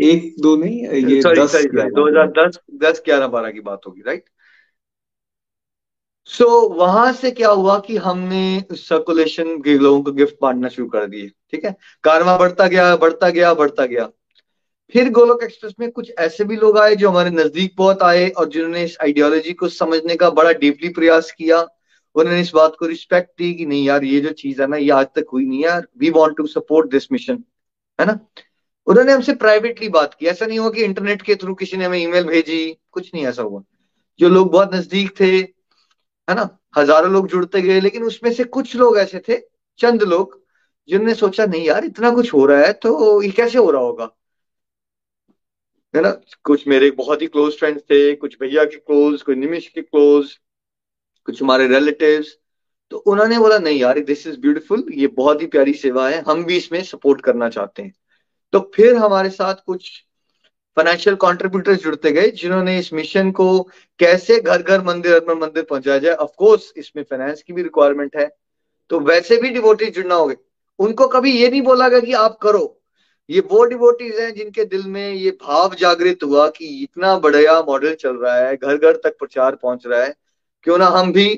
एक दो नहीं ये दो हज़ार दस दस ग्यारह बारह की बात होगी राइट सो so, वहाँ से क्या हुआ कि हमने सर्कुलेशन के लोगों को गिफ्ट बांटना शुरू कर दिए ठीक है? कारवा बढ़ता गया बढ़ता गया बढ़ता गया। फिर गोलोक एक्सप्रेस में कुछ ऐसे भी लोग आए जो हमारे नज़दीक बहुत आए और जिन्होंने इस आइडियोलॉजी को समझने का बड़ा डीपली प्रयास किया। उन्होंने इस बात को रिस्पेक्ट दी कि नहीं यार ये जो चीज़ है ना ये आज तक हुई नहीं यार we want to support this mission है ना? उन्होंने हमसे प्राइवेटली बात की। ऐसा नहीं हुआ कि इंटरनेट के थ्रू किसी ने हमें ईमेल भेजी, कुछ नहीं ऐसा हुआ। जो लोग बहुत नज़दीक थे, है ना, हज़ारों लोग जुड़ते गए, लेकिन उसमें से कुछ लोग ऐसे थे, चंद लोग, जिनने सोचा, नहीं यार, इतना कुछ हो रहा है तो ये कैसे हो रहा होगा? है ना, कुछ मेरे बहुत ही क्लोज फ्रेंड्स थे, कुछ भैया के क्लोज कुछ निमिश के क्लोज कुछ हमारे रिलेटिव तो उन्होंने बोला, नहीं यार दिस इज़ ब्यूटीफुल ये बहुत ही प्यारी सेवा है, हम भी इसमें सपोर्ट करना चाहते हैं। तो फिर हमारे साथ कुछ फाइनेंशियल कॉन्ट्रीब्यूटर्स जुड़ते गए जिन्होंने इस मिशन को कैसे घर घर मंदिर अर्पण मंदिर पहुँचाया जाए। ऑफकोर्स इसमें फाइनेंस की भी रिक्वायरमेंट है। तो वैसे भी डिवोटीज जुड़ना होगा उनको कभी ये नहीं बोला गया कि आप करो। ये वो डिवोटीज हैं जिनके दिल में ये भाव जागृत हुआ कि इतना बढ़िया मॉडल चल रहा है घर घर तक प्रचार पहुँच रहा है। क्यों ना हम भी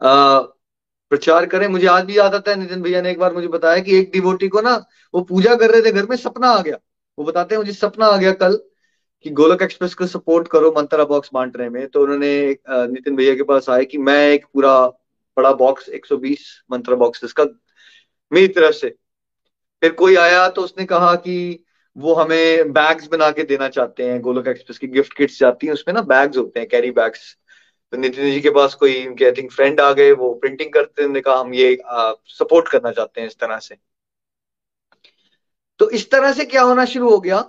आ, प्रचार करें। मुझे आज भी याद आता है, नितिन भैया ने एक बार मुझे बताया कि एक डिवोटी को ना, वो पूजा कर रहे थे घर में, सपना आ गया। वो बताते हैं, मुझे सपना आ गया कल कि गोलक एक्सप्रेस को सपोर्ट करो मंत्रा बॉक्स बांटने में। तो उन्होंने नितिन भैया के पास आए कि मैं एक पूरा बड़ा बॉक्स 120 मंत्रा बॉक्स इसका मेरी तरफ़ से। फिर कोई आया तो उसने कहा कि वो हमें बैग्स बना के देना चाहते हैं। गोलक एक्सप्रेस की गिफ्ट किट्स जाती हैं, उसमें ना बैग्स होते हैं कैरी बैग्स तो नितिन जी के पास कोई उनके आई थिंक फ्रेंड आ गए, वो प्रिंटिंग करते हैं कहा, हम ये सपोर्ट करना चाहते हैं इस तरह से. तो इस तरह से क्या होना शुरू हो गया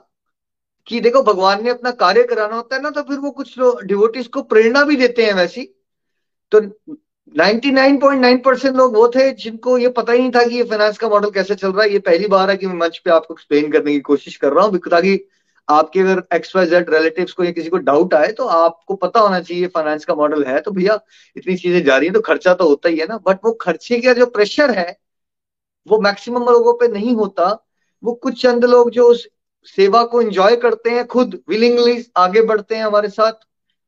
कि देखो, भगवान ने अपना कार्य कराना होता है ना तो फिर वो कुछ डिवोटिस को प्रेरणा भी देते हैं वैसी। तो 99.9 परसेंट लोग वो थे जिनको ये पता ही नहीं था कि ये फाइनेंस का मॉडल कैसे चल रहा है। ये पहली बार है कि मैं मंच पे आपको एक्सप्लेन करने की कोशिश कर रहा हूँ। ताकि आपके अगर एक्स वाई जेड रिलेटिव को या किसी को डाउट आए तो आपको पता होना चाहिए फाइनेंस का मॉडल है तो भैया इतनी चीज़ें जा रही है तो खर्चा तो होता ही है ना। बट वो खर्चे का जो प्रेशर है, वो मैक्सिमम लोगों पे नहीं होता। वो कुछ चंद लोग जो उस सेवा को एंजॉय करते हैं, खुद विलिंगली आगे बढ़ते हैं हमारे साथ,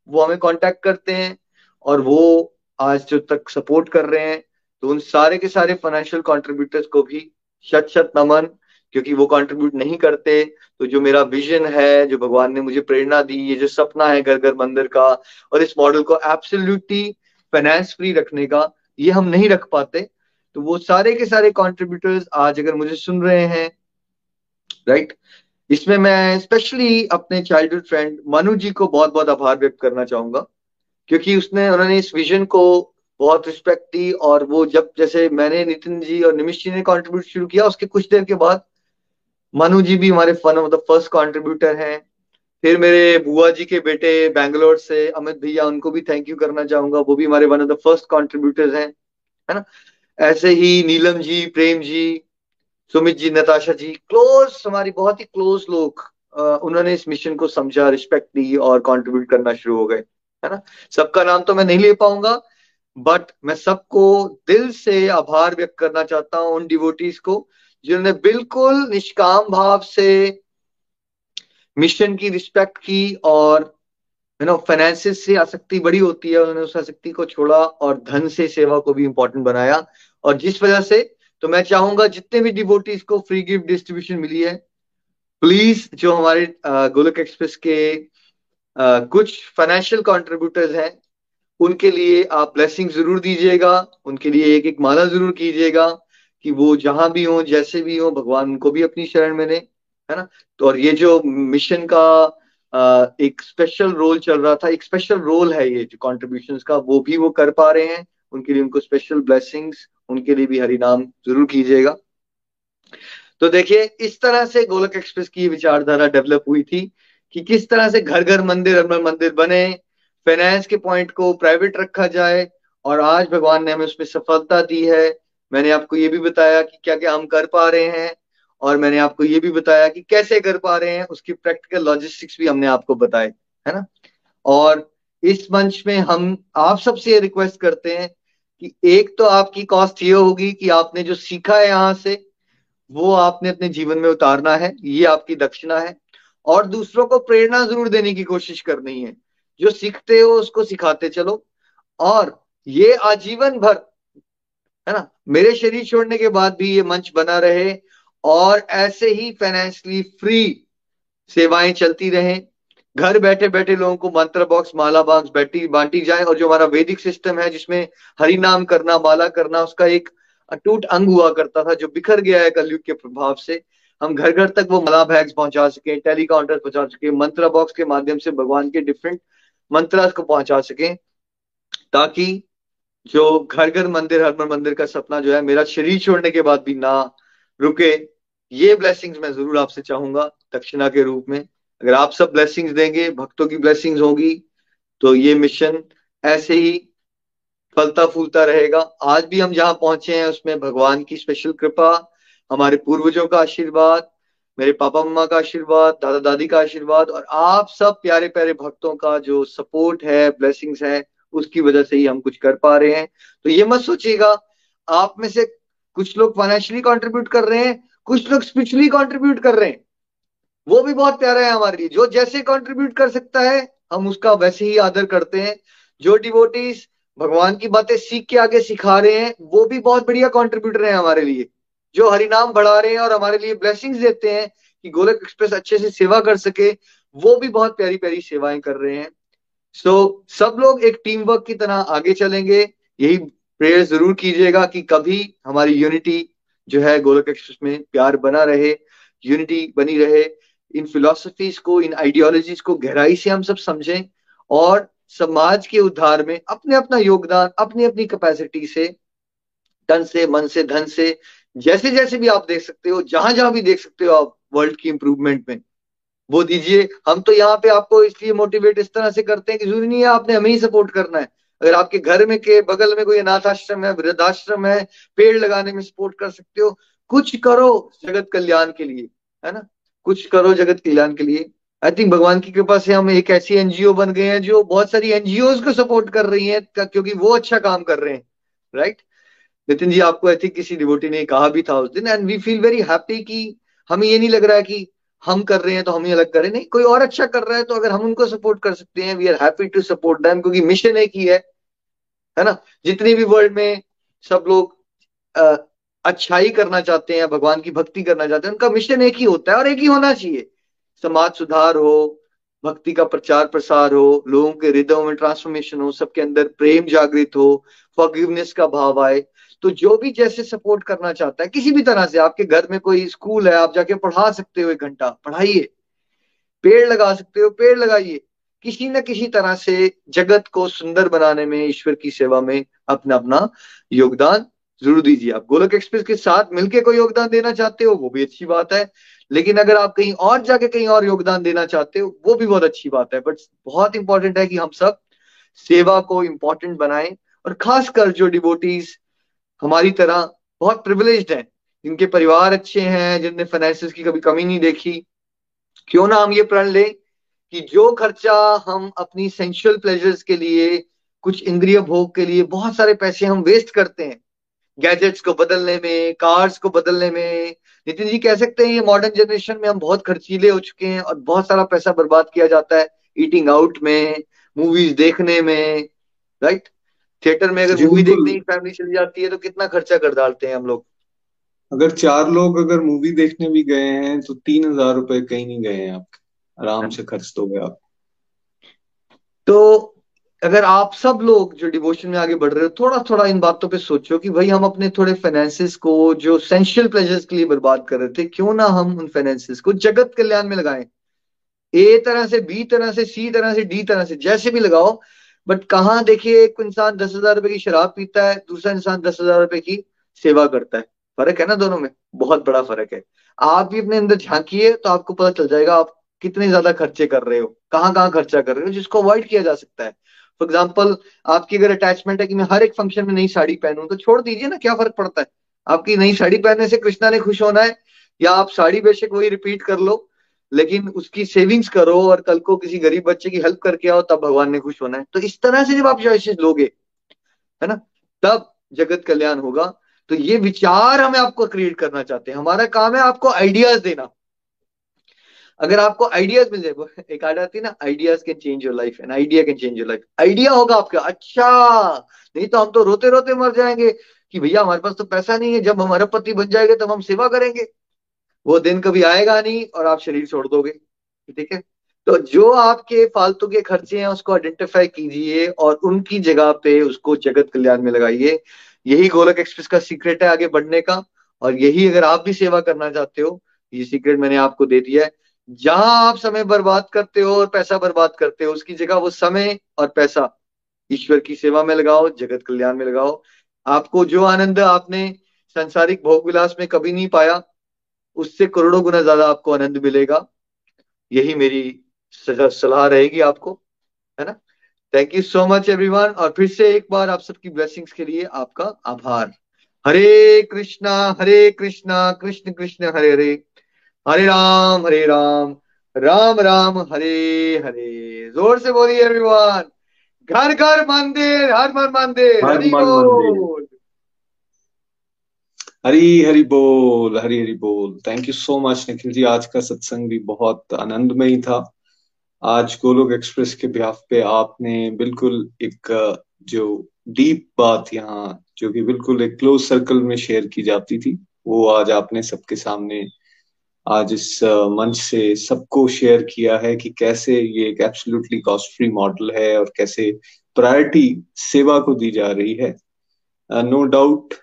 वो हमें कांटेक्ट करते हैं और वो आज जो तक सपोर्ट कर रहे हैं तो उन सारे के सारे फाइनेंशियल कॉन्ट्रीब्यूटर्स को भी शत शत नमन। क्योंकि वो कंट्रीब्यूट नहीं करते तो जो मेरा विजन है, जो भगवान ने मुझे प्रेरणा दी, ये जो सपना है घर घर मंदिर का, और इस मॉडल को एब्सोल्युटली फाइनेंस फ्री रखने का, ये हम नहीं रख पाते। तो वो सारे के सारे कॉन्ट्रीब्यूटर्स आज अगर मुझे सुन रहे हैं राइट इसमें मैं स्पेशली अपने चाइल्डहुड फ्रेंड मनु जी को बहुत बहुत आभार व्यक्त करना चाहूँगा, क्योंकि उसने, उन्होंने इस विजन को बहुत रिस्पेक्ट दी, और वो जब, जैसे मैंने नितिन जी और निमिश जी ने कंट्रीब्यूट शुरू किया, उसके कुछ देर के बाद मनु जी भी हमारे one of the first contributor हैं। फिर मेरे बुआ जी के बेटे बैंगलोर से अमित भैया, उनको भी थैंक यू करना चाहूँगा। वो भी हमारे one of the first contributors हैं, है ना? ऐसे ही नीलम जी, प्रेम जी, सुमित जी, नताशा जी क्लोज हमारी बहुत ही क्लोज लोग उन्होंने इस मिशन को समझा रिस्पेक्ट दी और कंट्रीब्यूट करना शुरू हो गए, है ना? सबका नाम तो मैं नहीं ले पाऊँगा बट मैं सबको दिल से आभार व्यक्त करना चाहता हूँ उन डिवोटीज को। जिन्होंने बिल्कुल निष्काम भाव से मिशन की रिस्पेक्ट की और यू नो फाइनेंसिस से आसक्ति बड़ी होती है, उन्होंने उस आसक्ति को छोड़ा और धन से सेवा को भी इंपॉर्टेंट बनाया। और जिस वजह से तो मैं चाहूँगा जितने भी डिवोटीज को फ्री गिफ्ट डिस्ट्रीब्यूशन मिली है प्लीज़ जो हमारे गोलक एक्सप्रेस के कुछ फाइनेंशियल कॉन्ट्रीब्यूटर्स हैं, उनके लिए आप ब्लेसिंग ज़रूर दीजिएगा, उनके लिए एक एक माला ज़रूर कीजिएगा। कि वो जहाँ भी हो, जैसे भी हो, भगवान उनको भी अपनी शरण में ले, है ना? तो और ये जो मिशन का एक स्पेशल रोल चल रहा था, एक स्पेशल रोल है ये जो कॉन्ट्रीब्यूशन का, वो भी वो कर पा रहे हैं। उनके लिए उनको स्पेशल ब्लेसिंग्स उनके लिए भी हरि नाम ज़रूर कीजिएगा। तो देखिए, इस तरह से गोलक एक्सप्रेस की विचारधारा डेवलप हुई थी कि किस तरह से घर घर मंदिर अरमन मंदिर बने फाइनेंस के पॉइंट को प्राइवेट रखा जाए, और आज भगवान ने हमें उसमें सफलता दी है। मैंने आपको ये भी बताया कि क्या क्या हम कर पा रहे हैं, और मैंने आपको ये भी बताया कि कैसे कर पा रहे हैं, उसकी प्रैक्टिकल लॉजिस्टिक्स भी हमने आपको बताए, है ना? और इस मंच में हम, आप सबसे ये रिक्वेस्ट करते हैं कि एक तो आपकी कॉस्ट ये होगी कि आपने जो सीखा है यहाँ से, वो आपने अपने जीवन में उतारना है, ये आपकी दक्षिणा है, और दूसरों को प्रेरणा ज़रूर देने की कोशिश करनी है, जो सीखते हो उसको सिखाते चलो, और ये आजीवन भर है ना? मेरे शरीर छोड़ने के बाद भी ये मंच बना रहे और ऐसे ही फाइनेंशियली फ्री सेवाएँ चलती रहे। घर बैठे बैठे लोगों को मंत्र बॉक्स माला बॉक्स बैठी, बांटी जाए और जो हमारा वैदिक सिस्टम है जिसमें हरि नाम करना, माला करना, उसका एक अटूट अंग हुआ करता था, जो बिखर गया है कलयुग के प्रभाव से। हम घर घर तक वो मला बैग्स पहुँचा सके टेलीकाउंटर पहुँचा सके, मंत्र बॉक्स के माध्यम से भगवान के डिफरेंट मंत्र को पहुँचा सके, ताकि जो घर घर मंदिर, हर मंदिर का सपना जो है, मेरा शरीर छोड़ने के बाद भी ना रुके, ये ब्लेसिंग्स मैं ज़रूर आपसे चाहूँगा, दक्षिणा के रूप में। अगर आप सब ब्लेसिंग्स देंगे, भक्तों की ब्लेसिंग्स होगी तो ये मिशन ऐसे ही फलता फूलता रहेगा। आज भी हम जहाँ पहुँचे हैं, उसमें भगवान की स्पेशल कृपा, हमारे पूर्वजों का आशीर्वाद, मेरे पापा मम्मा का आशीर्वाद दादा दादी का आशीर्वाद, और आप सब प्यारे प्यारे भक्तों का जो सपोर्ट है ब्लेसिंग्स है उसकी वजह से ही हम कुछ कर पा रहे हैं। तो ये मत सोचिएगा, आप में से कुछ लोग फाइनेंशियली कंट्रीब्यूट कर रहे हैं, कुछ लोग स्पिरिचुअली कंट्रीब्यूट कर रहे हैं। वो भी बहुत प्यारा है हमारे लिए। जो जैसे कंट्रीब्यूट कर सकता है, हम उसका वैसे ही आदर करते हैं। जो डिवोटीज भगवान की बातें सीख के आगे सिखा रहे हैं, वो भी बहुत बढ़िया कॉन्ट्रीब्यूटर है हमारे लिए। जो हरिनाम बढ़ा रहे हैं और हमारे लिए ब्लेसिंग्स देते हैं कि गोलक एक्सप्रेस अच्छे से सेवा कर सके, वो भी बहुत प्यारी प्यारी सेवाएँ कर रहे हैं। सो so, सब लोग एक टीम वर्क की तरह आगे चलेंगे। यही प्रेयर ज़रूर कीजिएगा कि कभी हमारी यूनिटी जो है गोलक एक्सप्रेस में प्यार बना रहे यूनिटी बनी रहे। इन फिलोसफीज को इन आइडियोलॉजीज को गहराई से हम सब समझें और समाज के उद्धार में अपने अपना योगदान अपनी अपनी कैपेसिटी से तन से मन से धन से जैसे जैसे भी आप देख सकते हो जहाँ जहाँ भी देख सकते हो आप वर्ल्ड की इंप्रूवमेंट में। वो दीजिए। हम तो यहाँ पे आपको इसलिए मोटिवेट इस तरह से करते हैं कि ज़रूरी नहीं है आपने हमें ही सपोर्ट करना है। अगर आपके घर में के बगल में कोई अनाथ आश्रम है, वृद्धाश्रम है, पेड़ लगाने में सपोर्ट कर सकते हो। कुछ करो जगत कल्याण के लिए, है ना? कुछ करो जगत कल्याण के लिए। आई थिंक भगवान की कृपा से हम एक ऐसी एनजीओ बन गए हैं जो बहुत सारी एनजीओ को सपोर्ट कर रही है क्योंकि वो अच्छा काम कर रहे हैं राइट नितिन जी, आपको आई थिंक किसी डिवोटी ने कहा भी था उस दिन and we feel very happy कि हमें ये नहीं लग रहा है कि हम कर रहे हैं तो हम ही अलग करें। नहीं कोई और अच्छा कर रहा है तो अगर हम उनको सपोर्ट कर सकते हैं we are happy to support them क्योंकि मिशन एक ही है है ना? जितनी भी वर्ल्ड में सब लोग आ, अच्छाई करना चाहते हैं भगवान की भक्ति करना चाहते हैं उनका मिशन एक ही होता है और एक ही होना चाहिए। समाज सुधार हो भक्ति का प्रचार प्रसार हो लोगों के हृदयों में ट्रांसफॉर्मेशन हो सबके अंदर प्रेम जागृत हो फॉरगिवनेस का भाव आए तो जो भी जैसे सपोर्ट करना चाहता है, किसी भी तरह से, आपके घर में कोई स्कूल है, आप जाके पढ़ा सकते हो एक घंटा, पढ़ाइए। पेड़ लगा सकते हो, पेड़ लगाइए। किसी न किसी तरह से जगत को सुंदर बनाने में, ईश्वर की सेवा में अपना अपना योगदान ज़रूर दीजिए। आप गोलक एक्सप्रेस के साथ मिलकर कोई योगदान देना चाहते हो, वो भी अच्छी बात है। लेकिन अगर आप कहीं और जाके कहीं और योगदान देना चाहते हो, वो भी बहुत अच्छी बात है। बट बहुत इंपॉर्टेंट है कि हम सब सेवा को इंपॉर्टेंट बनाएँ और खासकर जो डिबोटीज हमारी तरह बहुत प्रिविलेज्ड हैं। जिनके परिवार अच्छे हैं, जिनने फाइनेंसिस की कभी कमी नहीं देखी। क्यों ना हम ये प्रण लें कि जो खर्चा हम अपनी सेंशुअल प्लेजर्स के लिए, कुछ इंद्रिय भोग के लिए बहुत सारे पैसे हम वेस्ट करते हैं। गैजेट्स को बदलने में कार्स को बदलने में, नितिन जी कह सकते हैं ये मॉडर्न जनरेशन में हम बहुत खर्चीले हो चुके हैं और बहुत सारा पैसा बर्बाद किया जाता है ईटिंग आउट में मूवीज़ देखने में राइट थिएटर में अगर मूवी देखने की फैमिली चली जाती है तो कितना खर्चा कर डालते हैं हम लोग? अगर चार लोग अगर मूवी देखने भी गए हैं तो तीन हज़ार रुपए कहीं नहीं गए हैं आप। आराम से खर्च दोगे आप तो अगर आप सब लोग जो डिवोशन में आगे बढ़ रहे हो थोड़ा थोड़ा इन बातों पे सोचो कि भाई हम अपने थोड़े फाइनेंसिस को जो सेंशियल प्लेजर्स के लिए बर्बाद कर रहे थे क्यों ना हम उन फाइनेंसिस को जगत कल्याण में लगाएँ। ए तरह से बी तरह से सी तरह से डी तरह से जैसे भी लगाओ बट कहा देखिए एक इंसान दस हज़ार रुपए की शराब पीता है, दूसरा इंसान दस हज़ार रुपए की सेवा करता है। फ़र्क है ना दोनों में? बहुत बड़ा फ़र्क है। आप भी अपने अंदर झांकिए तो आपको पता चल जाएगा आप कितने ज़्यादा खर्चे कर रहे हो कहाँ कहाँ खर्चा कर रहे हो, जिसको अवॉइड किया जा सकता है। फॉर एग्ज़ाम्पल आपकी अगर अटैचमेंट है कि मैं हर एक फ़ंक्शन में नई साड़ी पहनूं तो छोड़ दीजिए ना, क्या फ़र्क पड़ता है? आपकी नई साड़ी पहनने से कृष्णा ने खुश होना है, या आप साड़ी बेशक वही रिपीट कर लो लेकिन उसकी सेविंग्स करो और कल को किसी गरीब बच्चे की हेल्प करके आओ, तब भगवान ने खुश होना है। तो इस तरह से जब आप चॉइसेस लोगे, है ना, तब जगत कल्याण होगा। तो ये विचार हमें आपको क्रिएट करना चाहते हैं। हमारा काम है आपको आइडियाज़ देना। अगर आपको आइडियाज़ मिल जाए एक आइडिया आती है ना ideas can change your life an idea can change your life idea होगा आपका अच्छा नहीं तो हम तो रोते रोते मर जाएँगे कि भैया हमारे पास तो पैसा नहीं है, जब हमारा पति बन जाएगा तब हम सेवा करेंगे। वो दिन कभी आएगा नहीं और आप शरीर छोड़ दोगे, ठीक है? तो जो आपके फालतू के खर्चे हैं उसको आइडेंटिफाई कीजिए और उनकी जगह पे उसको जगत कल्याण में लगाइए। यही गोलक एक्सप्रेस का सीक्रेट है आगे बढ़ने का और यही अगर आप भी सेवा करना चाहते हो, ये सीक्रेट मैंने आपको दे दिया है। जहाँ आप समय बर्बाद करते हो और पैसा बर्बाद करते हो, उसकी जगह वो समय और पैसा। ईश्वर की सेवा में लगाओ, जगत कल्याण में लगाओ। आपको जो आनंद आपने संसारिक भोग विलास में कभी नहीं पाया उससे करोड़ों गुना ज़्यादा आपको आनंद मिलेगा। यही मेरी सलाह रहेगी आपको है ना? Thank you so much everyone और फिर से एक बार आप सबकी ब्लेसिंग्स के लिए आपका आभार। हरे कृष्णा हरे कृष्णा कृष्ण कृष्ण हरे हरे। हरे राम हरे राम। राम राम हरे हरे। ज़ोर से बोलिए एवरीवन घर घर मंदिर हर मन मंदिर। हरि बोल। हरी हरी बोल हरी हरी बोल। Thank you so much Nikhil ji. आज का सत्संग भी बहुत आनंदमयी था। आज गोलोक एक्सप्रेस के बिहाफ पे आपने बिल्कुल एक जो डीप बात यहाँ जो कि बिल्कुल एक क्लोज सर्कल में शेयर की जाती थी वो आज आपने सबके सामने आज इस मंच से सबको शेयर किया है कि कैसे ये एक एब्सोल्युटली कॉस्ट फ्री मॉडल है और कैसे प्रायोरिटी सेवा को दी जा रही है। नो uh, डाउट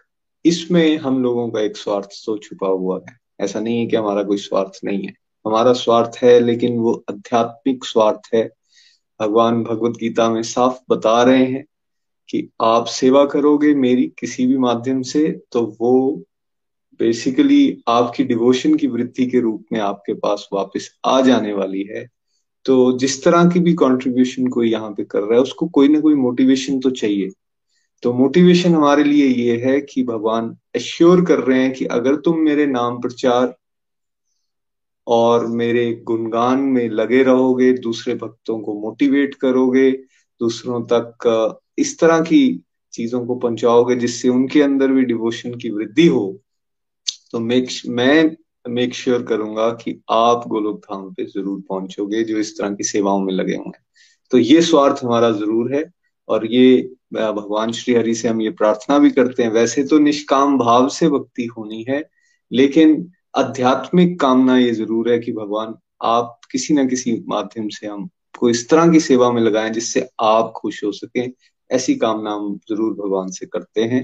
इसमें हम लोगों का एक स्वार्थ तो छुपा हुआ है। ऐसा नहीं है कि हमारा कोई स्वार्थ नहीं है। हमारा स्वार्थ है, लेकिन वो आध्यात्मिक स्वार्थ है। भगवान भगवत गीता में साफ़ बता रहे हैं कि आप सेवा करोगे मेरी किसी भी माध्यम से तो वो बेसिकली आपकी डिवोशन की वृद्धि के रूप में आपके पास वापस आ जाने वाली है। तो जिस तरह की भी कंट्रीब्यूशन कोई यहाँ पे कर रहा है, उसको कोई ना कोई मोटिवेशन तो चाहिए। तो मोटिवेशन हमारे लिए ये है कि भगवान एश्योर कर रहे हैं कि अगर तुम मेरे नाम प्रचार और मेरे गुणगान में लगे रहोगे, दूसरे भक्तों को मोटिवेट करोगे, दूसरों तक इस तरह की चीज़ों को पहुंचाओगे जिससे उनके अंदर भी डिवोशन की वृद्धि हो तो मेक मैं मेक श्योर sure करूँगा कि आप गोलोक धाम पे ज़रूर पहुंचोगे जो इस तरह की सेवाओं में लगे हुए हैं तो ये स्वार्थ हमारा ज़रूर है। और ये भगवान श्री हरि से हम ये प्रार्थना भी करते हैं। वैसे तो निष्काम भाव से भक्ति होनी है, लेकिन आध्यात्मिक कामना ये ज़रूर है कि भगवान, आप किसी ना किसी माध्यम से हम को इस तरह की सेवा में लगाएँ जिससे आप खुश हो सकें। ऐसी कामना हम ज़रूर भगवान से करते हैं।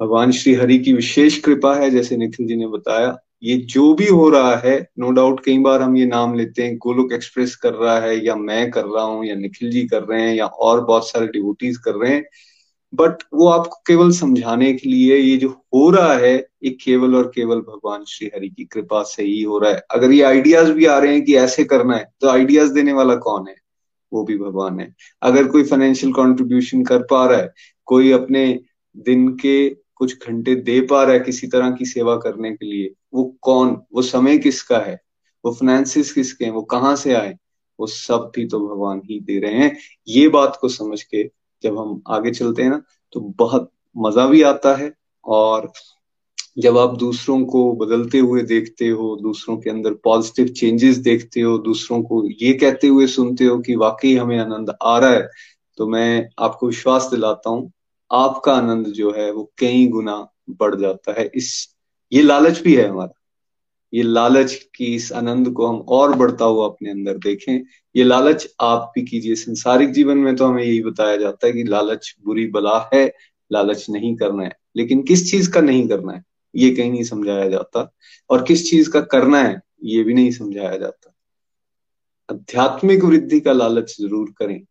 भगवान श्री हरि की विशेष कृपा है, जैसे निखिल जी ने बताया ये जो भी हो रहा है नो डाउट कई बार हम ये नाम लेते हैं गोलोक एक्सप्रेस कर रहा है या मैं कर रहा हूँ या निखिल जी कर रहे हैं या और बहुत सारे डिवोटीज कर रहे हैं। बट वो आपको केवल समझाने के लिए ये जो हो रहा है, ये केवल और केवल भगवान श्री हरि की कृपा से ही हो रहा है। अगर ये आइडियाज़ भी आ रहे हैं कि ऐसे करना है तो आइडियाज़ देने वाला कौन है? वो भी भगवान है। अगर कोई फाइनेंशियल कंट्रीब्यूशन कर पा रहा है, कोई अपने दिन के कुछ घंटे दे पा रहा है किसी तरह की सेवा करने के लिए वो कौन, वो समय किसका है, वो फाइनेंसिस किसके हैं, वो कहाँ से आए, वो सब भी तो भगवान ही दे रहे हैं। ये बात को समझ के जब हम आगे चलते हैं ना तो बहुत मज़ा भी आता है और जब आप दूसरों को बदलते हुए देखते हो, दूसरों के अंदर पॉजिटिव चेंजेस देखते हो, दूसरों को ये कहते हुए सुनते हो कि वाकई हमें आनंद आ रहा है तो मैं आपको विश्वास दिलाता हूँ, आपका आनंद जो है वो कई गुना बढ़ जाता है। इस ये लालच भी है हमारा। ये लालच की इस आनंद को हम और बढ़ता हुआ अपने अंदर देखें। ये लालच आप भी कीजिए। संसारिक जीवन में तो हमें यही बताया जाता है कि लालच बुरी बला है, लालच नहीं करना है। लेकिन किस चीज़ का नहीं करना है, ये कहीं नहीं समझाया जाता। और किस चीज़ का करना है, ये भी नहीं समझाया जाता। आध्यात्मिक वृद्धि का लालच ज़रूर करें।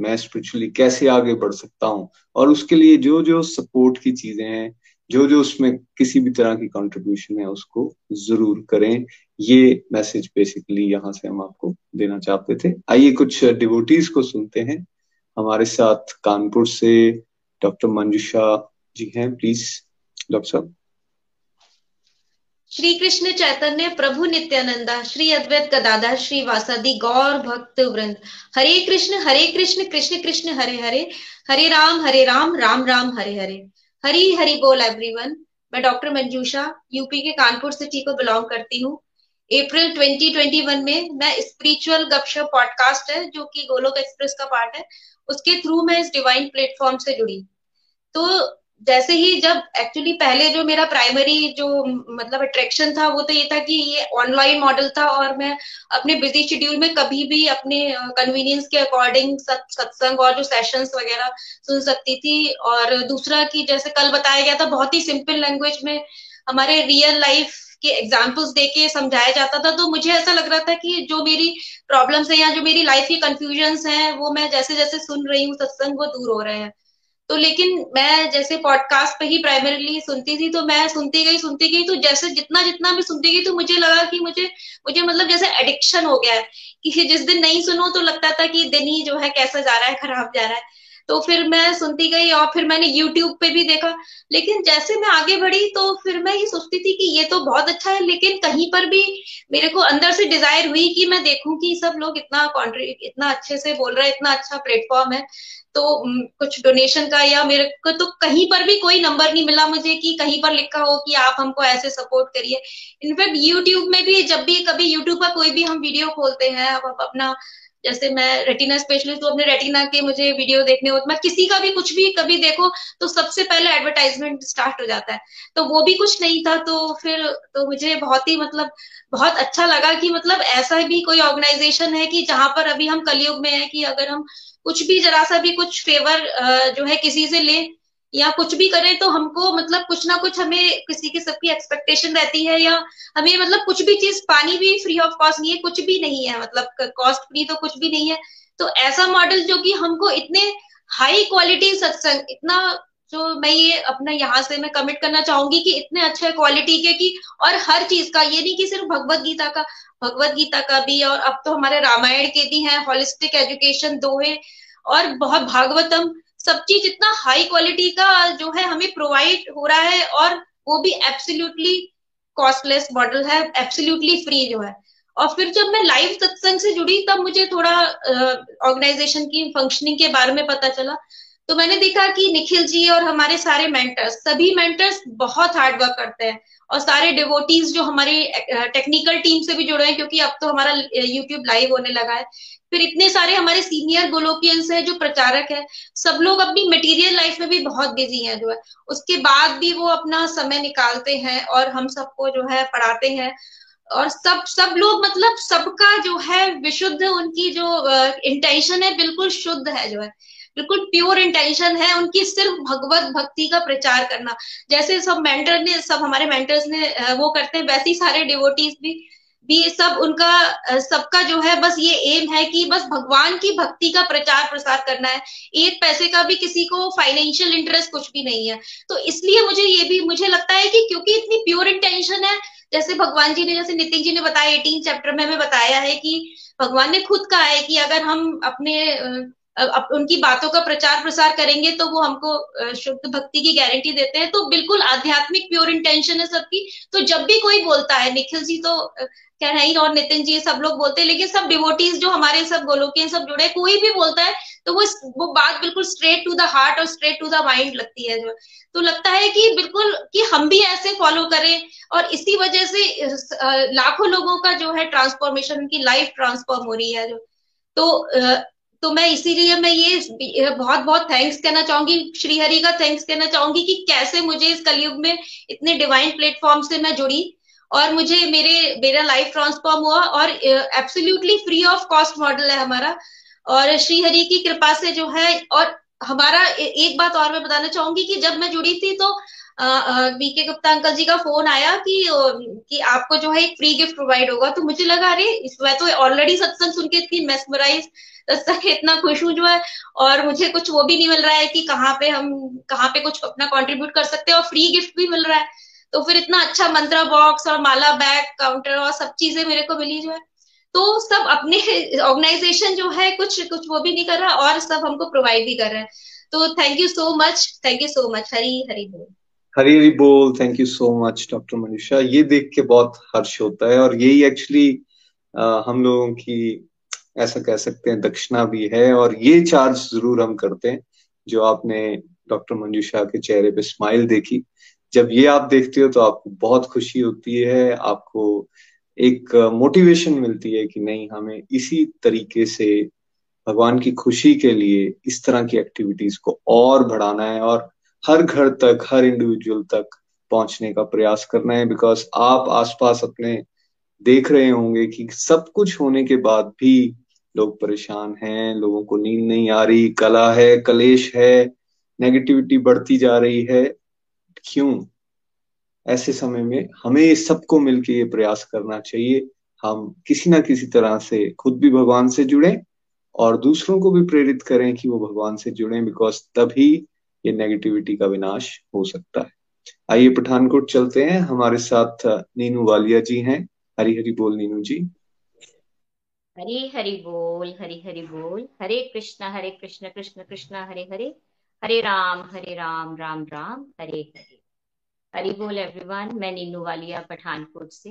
मैं स्पिरिचुअली कैसे आगे बढ़ सकता हूँ? और उसके लिए जो जो सपोर्ट की चीज़ें हैं जो जो उसमें किसी भी तरह की कंट्रीब्यूशन है, उसको ज़रूर करें। ये मैसेज बेसिकली यहाँ से हम आपको देना चाहते थे। आइए कुछ डिवोटीज को सुनते हैं। हमारे साथ कानपुर से डॉक्टर मंजुषा जी हैं प्लीज़ डॉक्टर साहब। श्री कृष्ण चैतन्य, प्रभु नित्यानंदा, श्री अद्वैत गदाधर, श्री वासादी, गौर भक्त वृंद। हरे कृष्ण हरे कृष्ण कृष्ण कृष्ण, हरे हरे। हरे राम हरे राम राम राम, हरे हरे। हरी हरी बोल एवरीवन मैं डॉक्टर मंजूषा यूपी के कानपुर सिटी को बिलोंग करती हूँ। अप्रैल 2021 में मैं स्पिरिचुअल गपशप पॉडकास्ट है, जो कि गोलोक एक्सप्रेस का पार्ट है। उसके थ्रू मैं इस डिवाइन प्लेटफॉर्म से जुड़ी। तो जैसे ही जब एक्चुअली पहले जो मेरा प्राइमरी जो मतलब अट्रैक्शन था, वो तो ये था कि ये ऑनलाइन मॉडल था और मैं अपने बिज़ी शेड्यूल में कभी भी अपने कन्वीनियंस के अकॉर्डिंग सत्संग और जो सेशंस वगैरह सुन सकती थी। और दूसरा कि जैसे कल बताया गया था, बहुत ही सिंपल लैंग्वेज में हमारे रियल लाइफ के एग्जाम्पल्स देके समझाया जाता था। तो मुझे ऐसा लग रहा था कि जो मेरी प्रॉब्लम्स है या जो मेरी लाइफ की कंफ्यूजन है, वो मैं जैसे जैसे सुन रही हूँ, सत्संग वो दूर हो रहे हैं। तो लेकिन मैं जैसे पॉडकास्ट पे ही प्राइमरीली सुनती थी तो मैं सुनती गई सुनती गई तो जैसे जितना जितना भी सुनती गई तो मुझे लगा कि मुझे मुझे मतलब जैसे एडिक्शन हो गया है कि जिस दिन नहीं सुनो तो लगता था कि दिन ही जो है कैसा जा रहा है, खराब जा रहा है। तो फिर मैं सुनती गई और फिर मैंने यूट्यूब पे भी देखा। लेकिन जैसे मैं आगे बढ़ी तो फिर मैं ये सोचती थी कि ये तो बहुत अच्छा है, लेकिन कहीं पर भी मेरे को अंदर से डिज़ायर हुई कि मैं देखूँ कि सब लोग इतना इतना अच्छे से बोल रहे हैं, इतना अच्छा प्लेटफॉर्म है। तो कुछ डोनेशन का या मेरे को तो कहीं पर भी कोई नंबर नहीं मिला मुझे कि कहीं पर लिखा हो कि आप हमको ऐसे सपोर्ट करिए। इनफैक्ट यूट्यूब में भी जब भी कभी यूट्यूब पर कोई भी हम वीडियो खोलते हैं, अब आप अपना, जैसे मैं रेटिना स्पेशलिस्ट हूँ, अपने रेटिना के मुझे वीडियो देखने हो। मैं किसी का भी कुछ भी कभी देखो तो सबसे पहले एडवर्टाइजमेंट स्टार्ट हो जाता है। तो वो भी कुछ नहीं था तो फिर तो मुझे बहुत ही मतलब बहुत अच्छा लगा कि मतलब ऐसा भी कोई ऑर्गेनाइजेशन है कि जहाँ पर अभी हम कलयुग में है कि अगर हम कुछ भी जरा सा भी कुछ फेवर जो है किसी से ले या कुछ भी करें तो हमको मतलब कुछ ना कुछ हमें किसी की सबकी एक्सपेक्टेशन रहती है या हमें मतलब कुछ भी चीज़ पानी भी फ्री ऑफ़ कॉस्ट नहीं है, कुछ भी नहीं है मतलब कॉस्ट फ्री तो कुछ भी नहीं है। तो ऐसा मॉडल जो कि हमको इतने हाई क्वालिटी सत्संग, इतना जो मैं ये अपना यहाँ से मैं कमिट करना चाहूँगी कि इतने अच्छे क्वालिटी के कि और हर चीज़ का, ये नहीं कि सिर्फ़ भगवत गीता का, भगवत गीता का भी और अब तो हमारे रामायण के भी हैं हॉलिस्टिक एजुकेशन दोहे और बहुत भागवतम, सब चीज़ इतना हाई क्वालिटी का जो है हमें प्रोवाइड हो रहा है और वो भी एब्सोल्युटली कॉस्टलेस मॉडल है एब्सोल्युटली फ्री जो है। और फिर जब मैं लाइव सत्संग से जुड़ी, तब मुझे थोड़ा ऑर्गेनाइजेशन की फंक्शनिंग के बारे में पता चला। तो मैंने देखा कि निखिल जी और हमारे सारे मेंटर्स सभी मेंटर्स बहुत हार्ड वर्क करते हैं और सारे डिवोटीज जो हमारी टेक्निकल टीम से भी जुड़े हैं क्योंकि अब तो हमारा यूट्यूब लाइव होने लगा है। फिर इतने सारे हमारे सीनियर गोलोकियंस हैं जो प्रचारक है, सब लोग अपनी मटेरियल लाइफ में भी बहुत बिज़ी हैं जो है। उसके बाद भी वो अपना समय निकालते हैं और हम सबको जो है पढ़ाते हैं और सब सब लोग मतलब सबका जो है, विशुद्ध उनकी जो इंटेंशन है, बिल्कुल शुद्ध है जो है। बिल्कुल प्योर इंटेंशन है उनकी सिर्फ़ भगवत भक्ति का प्रचार करना। जैसे सब मेंटर ने, सब हमारे मेंटर्स ने वो करते हैं, वैसे ही सारे डिवोटीज भी भी सब उनका सबका जो है बस ये एम है कि बस भगवान की भक्ति का प्रचार प्रसार करना है। एक पैसे का भी किसी को फाइनेंशियल इंटरेस्ट कुछ भी नहीं है। तो इसलिए मुझे ये भी, मुझे लगता है कि क्योंकि इतनी प्योर इंटेंशन है, जैसे भगवान जी ने, जैसे नितिन जी ने बताया एटीन चैप्टर में हमें बताया है कि भगवान ने खुद कहा है कि अगर हम अपने उनकी बातों का प्रचार प्रसार करेंगे तो वो हमको शुद्ध भक्ति की गारंटी देते हैं। तो बिल्कुल आध्यात्मिक प्योर इंटेंशन है सबकी। तो जब भी कोई बोलता है, निखिल जी तो क्या नहीं और नितिन जी सब लोग बोलते हैं, लेकिन सब डिवोटीज जो हमारे, सब गोलोकी सब जुड़े कोई भी बोलता है तो वो वो बात बिल्कुल स्ट्रेट टू द हार्ट और स्ट्रेट टू द माइंड लगती है। जो तो लगता है कि बिल्कुल, कि हम भी ऐसे फॉलो करें और इसी वजह से लाखों लोगों का जो है ट्रांसफॉर्मेशन उनकी लाइफ ट्रांसफॉर्म हो रही है। जो तो तो मैं इसीलिए मैं ये बहुत बहुत थैंक्स कहना चाहूँगी, श्रीहरि का थैंक्स कहना चाहूँगी कि कैसे मुझे इस कलयुग में इतने डिवाइन प्लेटफॉर्म से मैं जुड़ी और मुझे मेरे, मेरा लाइफ ट्रांसफॉर्म हुआ और absolutely free of cost model है हमारा। और श्रीहरि की कृपा से जो है और हमारा एक बात और मैं बताना चाहूँगी कि जब मैं जुड़ी थी तो बीके गुप्ता अंकल जी का फ़ोन आया कि कि आपको जो है एक फ्री गिफ्ट प्रोवाइड होगा। तो मुझे लगा, अरे मैं तो ऑलरेडी सत्संग सुन के इतनी मेस्मराइज सत्संग इतना खुश हूँ जो है, और मुझे कुछ वो भी नहीं मिल रहा है कि कहाँ पे हम, कहाँ पे कुछ अपना कंट्रीब्यूट कर सकते हैं और फ्री गिफ्ट भी मिल रहा है। तो फिर इतना अच्छा मंत्रा बॉक्स और माला बैग काउंटर और सब चीज़ें मेरे को मिली जो है। तो सब अपने ऑर्गेनाइजेशन जो है, कुछ कुछ वो भी नहीं कर रहा और सब हमको प्रोवाइड भी कर रहा है। तो thank you so much thank you so much Hari Hari बोल। हरी हरी बोल thank you so much doctor Manisha. ये देख के बहुत हर्ष होता है और यही एक्चुअली हम लोगों की ऐसा कह सकते हैं, दक्षिणा भी है और ये चार्ज ज़रूर हम करते हैं, जो आपने डॉक्टर मंजूषा के चेहरे पे स्माइल देखी। जब ये आप देखते हो तो आपको बहुत खुशी होती है, आपको एक मोटिवेशन मिलती है कि नहीं, हमें इसी तरीके से भगवान की खुशी के लिए इस तरह की एक्टिविटीज़ को और बढ़ाना है और हर घर तक, हर इंडिविजुअल तक पहुँचने का प्रयास करना है बिकॉज़ आप आसपास अपने देख रहे होंगे कि सब कुछ होने के बाद भी लोग परेशान हैं, लोगों को नींद नहीं आ रही, कला है, कलेश है नेगेटिविटी बढ़ती जा रही है। क्यों? ऐसे समय में हमें सबको मिलकर ये प्रयास करना चाहिए। हम किसी ना किसी तरह से खुद भी भगवान से जुड़े और दूसरों को भी प्रेरित करें कि वो भगवान से जुड़े बिकॉज़ तभी ये नेगेटिविटी का विनाश हो सकता है। आइए पठानकोट चलते हैं। हमारे साथ नीनू वालिया जी हैं। हरी हरी बोल नीनू जी। हरी हरि बोल, हरी हरि बोल। हरे कृष्ण हरे कृष्ण कृष्ण कृष्ण, हरे हरे। हरे राम हरे राम राम राम, हरे हरे। हरी बोल एवरीवन मैं नीनू वालिया पठानकोट से।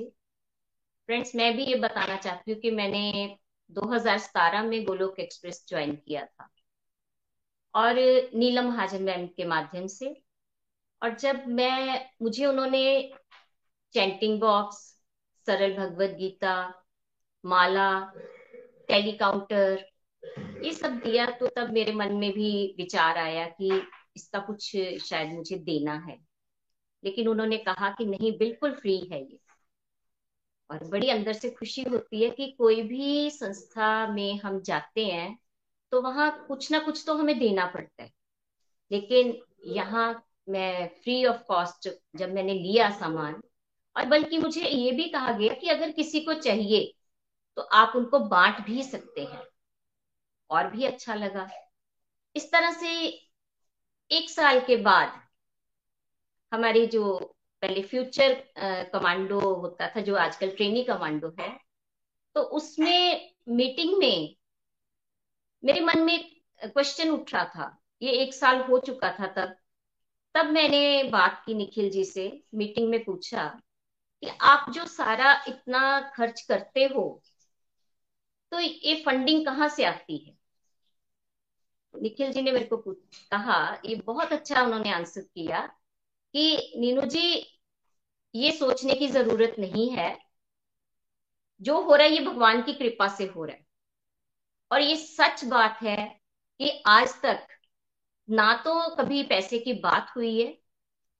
फ्रेंड्स मैं भी ये बताना चाहती हूँ कि मैंने 2017 में गोलोक एक्सप्रेस ज्वाइन किया था। और नीलम हाजन मैम के माध्यम से। और जब मैं, मुझे उन्होंने चैंटिंग बॉक्स, सरल भगवत गीता, माला टेली काउंटर ये सब दिया तो तब मेरे मन में भी विचार आया कि इसका कुछ शायद मुझे देना है। लेकिन उन्होंने कहा कि नहीं, बिल्कुल फ्री है ये। और बड़ी अंदर से खुशी होती है कि कोई भी संस्था में हम जाते हैं तो वहाँ कुछ ना कुछ तो हमें देना पड़ता है। लेकिन यहाँ मैं फ्री ऑफ़ कॉस्ट जब मैंने लिया सामान, और बल्कि मुझे ये भी कहा गया कि अगर किसी को चाहिए तो आप उनको बांट भी सकते हैं। और भी अच्छा लगा। इस तरह से एक साल के बाद हमारी जो पहले फ्यूचर कमांडो होता था, जो आजकल ट्रेनी कमांडो है तो उसमें मीटिंग में मेरे मन में क्वेश्चन उठ रहा था। ये एक साल हो चुका था तब। तब मैंने बात की निखिल जी से मीटिंग में पूछा कि आप जो सारा इतना खर्च करते हो तो ये फंडिंग कहाँ से आती है? निखिल जी ने मेरे को कहा, ये बहुत अच्छा उन्होंने आंसर किया कि, नीनू जी, ये सोचने की ज़रूरत नहीं है। जो हो रहा है, ये भगवान की कृपा से हो रहा है। और ये सच बात है कि आज तक ना तो कभी पैसे की बात हुई है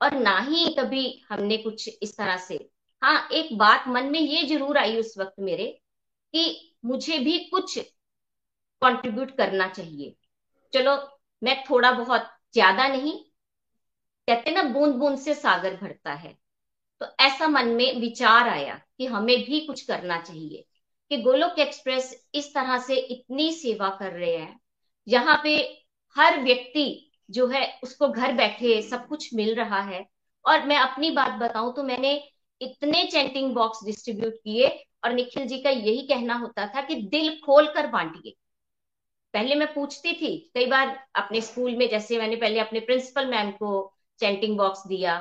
और ना ही कभी हमने कुछ इस तरह से। हाँ एक बात मन में ये ज़रूर आई उस वक्त मेरे कि मुझे भी कुछ कंट्रीब्यूट करना चाहिए। चलो, मैं थोड़ा बहुत ज़्यादा नहीं, कहते ना बूंद बूंद से सागर भरता है। तो ऐसा मन में विचार आया कि हमें भी कुछ करना चाहिए। कि गोलोक एक्सप्रेस इस तरह से इतनी सेवा कर रहे हैं। यहाँ पे हर व्यक्ति जो है, उसको घर बैठे सब कुछ मिल रहा है। और मैं अपनी बात बताऊँ तो मैंने इतने चैंटिंग बॉक्स डिस्ट्रीब्यूट किए और निखिल जी का यही कहना होता था कि दिल खोल कर बांटिए। पहले मैं पूछती थी, कई बार अपने स्कूल में जैसे मैंने पहले अपने प्रिंसिपल मैम को चैंटिंग बॉक्स दिया।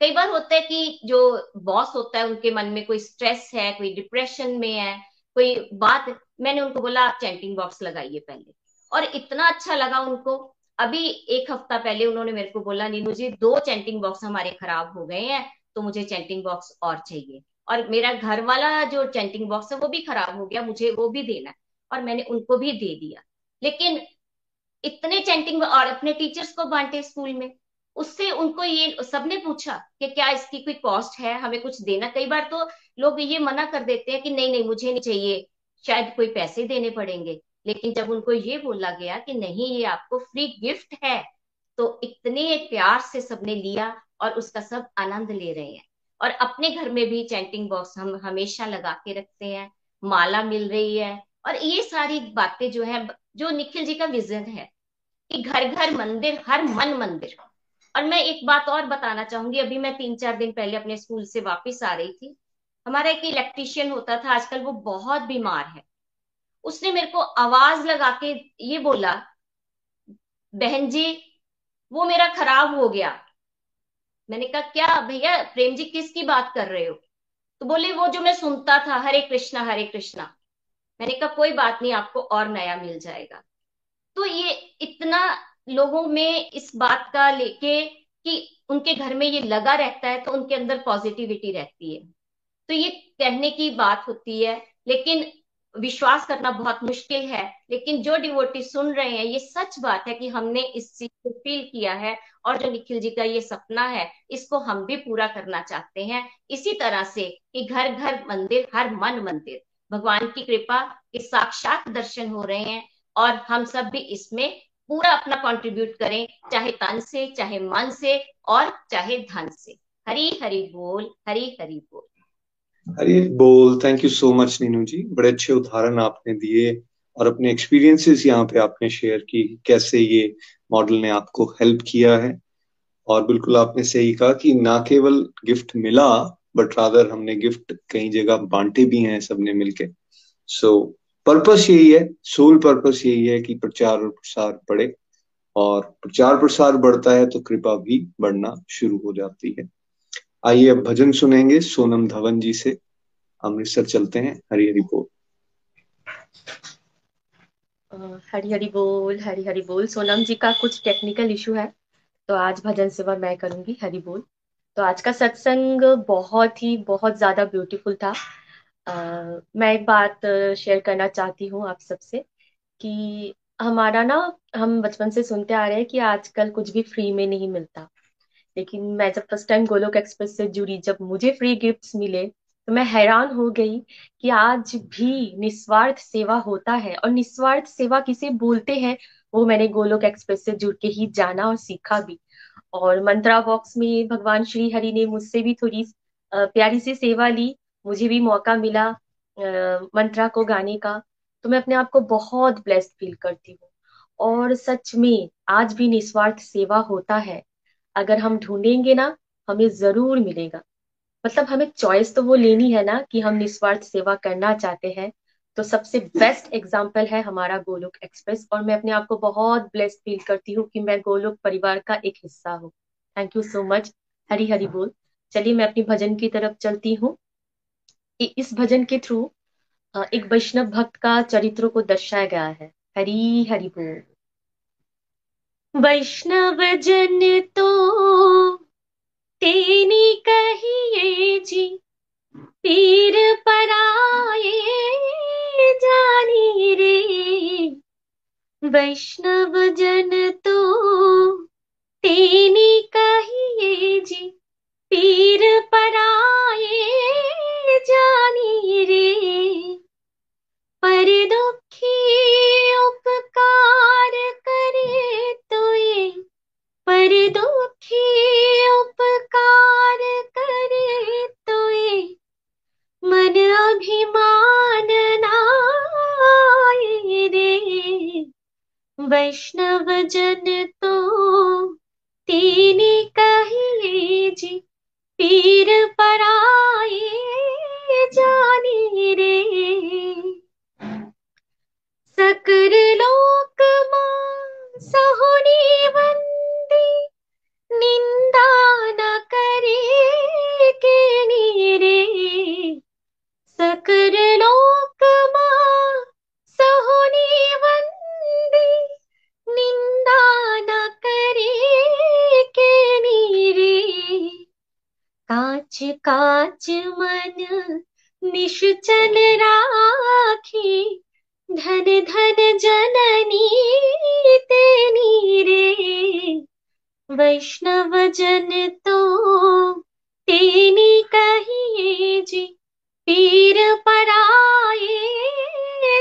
कई बार होता है कि जो बॉस होता है, उनके मन में कोई स्ट्रेस है, कोई डिप्रेशन में है कोई बात, मैंने उनको बोला आप चैंटिंग बॉक्स लगाइए पहले। और इतना अच्छा लगा उनको। अभी एक हफ़्ता पहले उन्होंने मेरे को बोला, नीनू जी, दो चैंटिंग बॉक्स हमारे खराब हो गए हैं तो मुझे चैंटिंग बॉक्स और चाहिए। और मेरा घर वाला जो चैंटिंग बॉक्स है, वो भी खराब हो गया, मुझे वो भी देना है। और मैंने उनको भी दे दिया। लेकिन इतने चैंटिंग और अपने टीचर्स को बांटे स्कूल में। उससे उनको ये सबने पूछा कि क्या इसकी कोई कॉस्ट है? हमें कुछ देना? कई बार तो लोग ये मना कर देते हैं कि नहीं नहीं, मुझे नहीं चाहिए। शायद कोई पैसे देने पड़ेंगे। लेकिन जब उनको ये बोला गया कि नहीं, ये आपको फ्री गिफ्ट है तो इतने प्यार से सबने लिया और उसका सब आनंद ले रहे हैं। और अपने घर में भी चैंटिंग बॉक्स हम हमेशा लगा के रखते हैं। माला मिल रही है। और ये सारी बातें जो है, जो निखिल जी का विजन है कि घर घर मंदिर, हर मन मंदिर और मैं एक बात और बताना चाहूँगी। अभी मैं तीन चार दिन पहले अपने स्कूल से वापस आ रही थी। हमारा एक इलेक्ट्रिशियन होता था, आजकल वो बहुत बीमार है। उसने मेरे को आवाज़ लगा के ये बोला, बहन जी, वो मेरा खराब हो गया। मैंने कहा, क्या भैया, प्रेम जी किसकी बात कर रहे हो? तो बोले, वो जो मैं सुनता था, हरे कृष्णा हरे कृष्णा। मैंने कहा, कोई बात नहीं, आपको और नया मिल जाएगा। तो ये इतना लोगों में इस बात का लेके कि उनके घर में ये लगा रहता है तो उनके अंदर पॉजिटिविटी रहती है। तो ये कहने की बात होती है, लेकिन विश्वास करना बहुत मुश्किल है। लेकिन जो डिवोटी सुन रहे हैं, ये सच बात है कि हमने इस चीज़ को फील किया है और जो निखिल जी का ये सपना है, इसको हम भी पूरा करना चाहते हैं। इसी तरह से कि घर घर मंदिर, हर मन मंदिर, भगवान की कृपा के साक्षात दर्शन हो रहे हैं और हम सब भी इसमें पूरा अपना कंट्रीब्यूट करें, चाहे तन से, चाहे मन से, और चाहे धन से। हरी हरी बोल, हरी हरी बोल। हरी बोल। Thank you so much Ninu ji. बड़े अच्छे उदाहरण आपने दिए और अपने एक्सपीरियंसेस यहाँ पे आपने शेयर की, कैसे ये मॉडल ने आपको हेल्प किया है। और बिल्कुल आपने सही कहा कि ना केवल गिफ्ट मिला बट रादर हमने गिफ्ट कई जगह बांटे भी हैं सबने मिलके। सो पर्पस यही है सोल पर्पस यही है कि प्रचार और प्रसार बढ़े। और प्रचार प्रसार बढ़ता है तो कृपा भी बढ़ना शुरू हो जाती है। आइए अब भजन सुनेंगे सोनम धवन जी से। अमृतसर चलते हैं हरी हरी बोल। हरी हरी बोल हरी हरी बोल। सोनम जी का कुछ टेक्निकल इशू है तो आज भजन सेवा मैं करूँगी हरी बोल। तो आज का सत्संग बहुत ही, बहुत ज़्यादा ब्यूटीफुल था। Uh, मैं एक बात शेयर करना चाहती हूँ आप सबसे कि हमारा ना हम बचपन से सुनते आ रहे हैं कि आजकल कुछ भी फ्री में नहीं मिलता। लेकिन मैं जब फ़र्स्ट टाइम गोलोक एक्सप्रेस से जुड़ी जब मुझे फ्री गिफ्ट्स मिले तो मैं हैरान हो गई कि आज भी निस्वार्थ सेवा होता है। और निस्वार्थ सेवा किसे बोलते हैं वो मैंने गोलोक एक्सप्रेस से जुड़ के ही जाना और सीखा भी। और मंत्रा बॉक्स में भगवान श्री हरि ने मुझसे भी थोड़ी प्यारी सी सेवा ली। मुझे भी मौका मिला मंत्रा को गाने का तो मैं अपने आप को बहुत ब्लेस्ड फील करती हूँ। और सच में, आज भी निस्वार्थ सेवा होता है। अगर हम ढूंढेंगे ना, हमें ज़रूर मिलेगा। मतलब हमें चॉइस तो वो लेनी है ना, कि हम निस्वार्थ सेवा करना चाहते हैं। तो सबसे बेस्ट एग्ज़ाम्पल है हमारा गोलोक एक्सप्रेस और मैं अपने आप को बहुत ब्लेस्ड फील करती हूँ कि मैं गोलोक परिवार का एक हिस्सा हूँ। Thank you so much Hari Hari बोल। चलिए, मैं अपनी भजन की तरफ़ चलती हूँ। इस भजन के थ्रू एक वैष्णव भक्त का चरित्र को दर्शाया गया है। हरी, हरि बोल। वैष्णव जन तो तेनी कहिए जी पीर पराए जानी रे। वैष्णव जन तो तेनी कहिए जी पीर पराए जानी रे। पर दुखी उपकार करे तो पर दुखी उपकार करे तो मन अभिमान नाए रे। वैष्णव जन तो तीनी कही जी, पीर पराए सकर लोक माँ सहुनी वंदी, निंदा न करे के नीरे। सकर लोक माँ सहुनी वंदी, निंदा न करे के नीरे। काच काच मन निश्चल राखी धन धन जननी तेनी रे वैष्णव जन तो तेनी कहिए जी, पीर पराए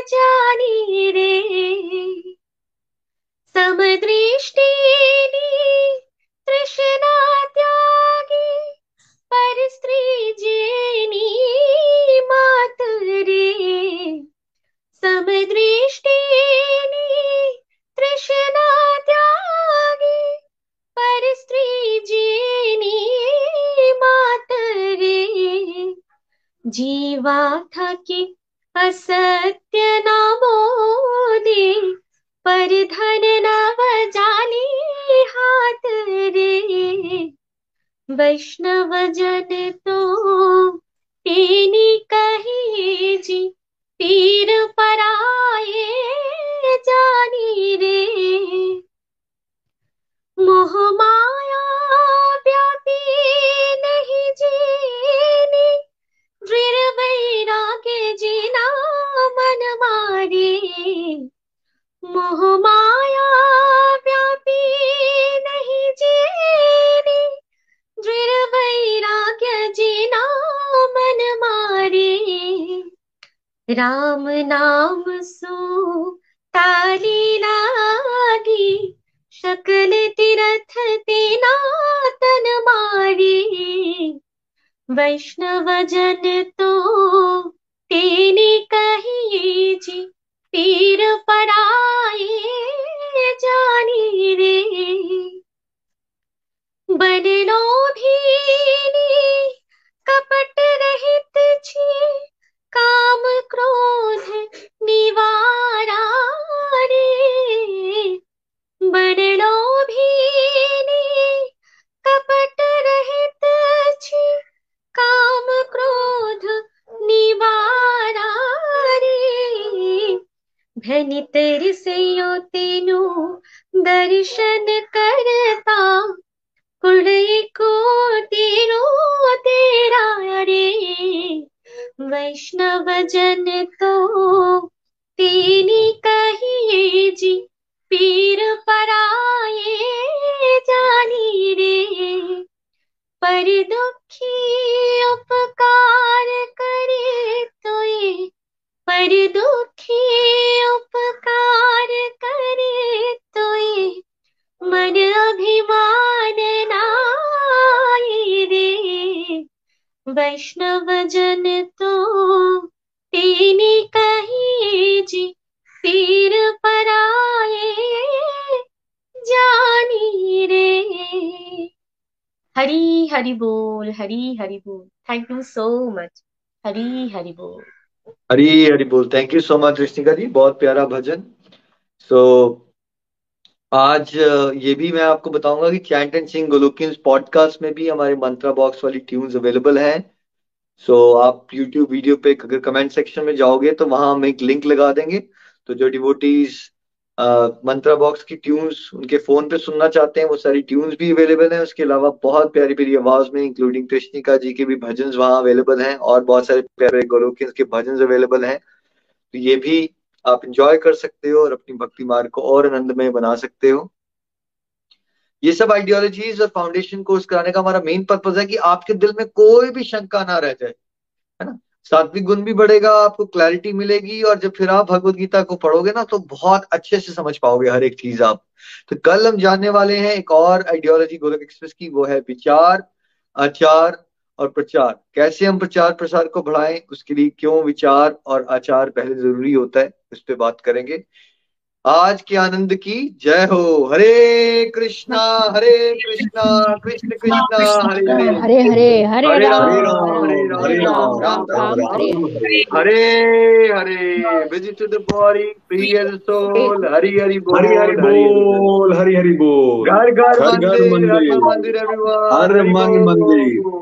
जानी रे। समदृष्टि तृष्णा त्यागी, पर स्त्री जेनी मात रे। समदृष्टि तृष्णा त्यागी, पर स्त्री जेनी मात रे जीवा थकी असत्य न बोले पर धन नव जाली हाथ रे वैष्णव जन तो तेनी कहिए जी पीर पराए जानी रे। मोह व्यापी नहीं जीनी दृढ़ वैराग्य जीना मन मारे। मोह माया राम नाम सो ताली लागी शकल तीरथ तेना तन मारी वैष्णव जन तो तेने कहिए जी, पीर पराए जानी रे। बन लोभीनी कपट रहित छी काम क्रोध निवारा रे। बन लोभीनी कपट रहित छी। काम क्रोध निवारा रे। भनित रिसयो तेनु दर्शन करता। कुल को तेरो तेरा रे। वैष्णव जन तो तेनी कहिए जी, पीर पराए जानी रे। पर दुखी उपकार करे तो ये, पर दुखी उपकार करे तो ये, मन अभिमान नाए रे। वैष्णव जन तो तेनी कहिए जी पीर पराए जानी रे। हरी हरि बोल, हरी हरि बोल। Thank you so much Hari Hari बोल। हरी हरी बोल। थैंक यू सो मच कृष्णिका जी। बहुत प्यारा भजन। सो आज ये भी मैं आपको बताऊँगा कि चैंट एंड सिंग गोलोकिंस पॉडकास्ट में भी हमारे मंत्रा बॉक्स वाली ट्यून्स अवेलेबल हैं। सो so, आप यूट्यूब वीडियो पे अगर कमेंट सेक्शन में जाओगे तो वहाँ हम एक लिंक लगा देंगे। तो जो डिवोटीज मंत्रा बॉक्स की ट्यून्स उनके फ़ोन पे सुनना चाहते हैं वो सारी ट्यून्स भी अवेलेबल हैं। उसके अलावा बहुत प्यारी प्यारी आवाज़ में इंक्लूडिंग कृष्णिका जी के भी भजन वहाँ अवेलेबल हैं और बहुत सारे प्यारे गोलोकियंस के भजन अवेलेबल हैं। तो ये भी आप इंजॉय कर सकते हो और अपनी भक्ति मार्ग को और आनंदमय बना सकते हो। ये सब आइडियोलॉजीज और फाउंडेशन कोर्स कराने का हमारा मेन पर्पज है कि आपके दिल में कोई भी शंका ना रह जाए, है ना? सात्विक गुण भी बढ़ेगा, आपको क्लैरिटी मिलेगी और जब फिर आप भगवत गीता को पढ़ोगे ना तो बहुत अच्छे से समझ पाओगे हर एक चीज़ आप। तो कल हम जानने वाले हैं एक और आइडियोलॉजी गोलक एक्सप्रेस की, वो है विचार, आचार और प्रचार। कैसे हम प्रचार प्रसार को बढ़ाएँ उसके लिए क्यों विचार और आचार पहले ज़रूरी होता है उस पर बात करेंगे। आज के आनंद की जय हो। Hare Krishna Hare Krishna Krishna Krishna Hare Hare. Hare Hare Hare Ram. Hare Ram Ram Ram Hare Hare. Hare visit the body Priyal soul Hari Hari बोल हरि हरि बोल हरि हरि बोल घर घर मंदिर हर हर हरि मन मंदिर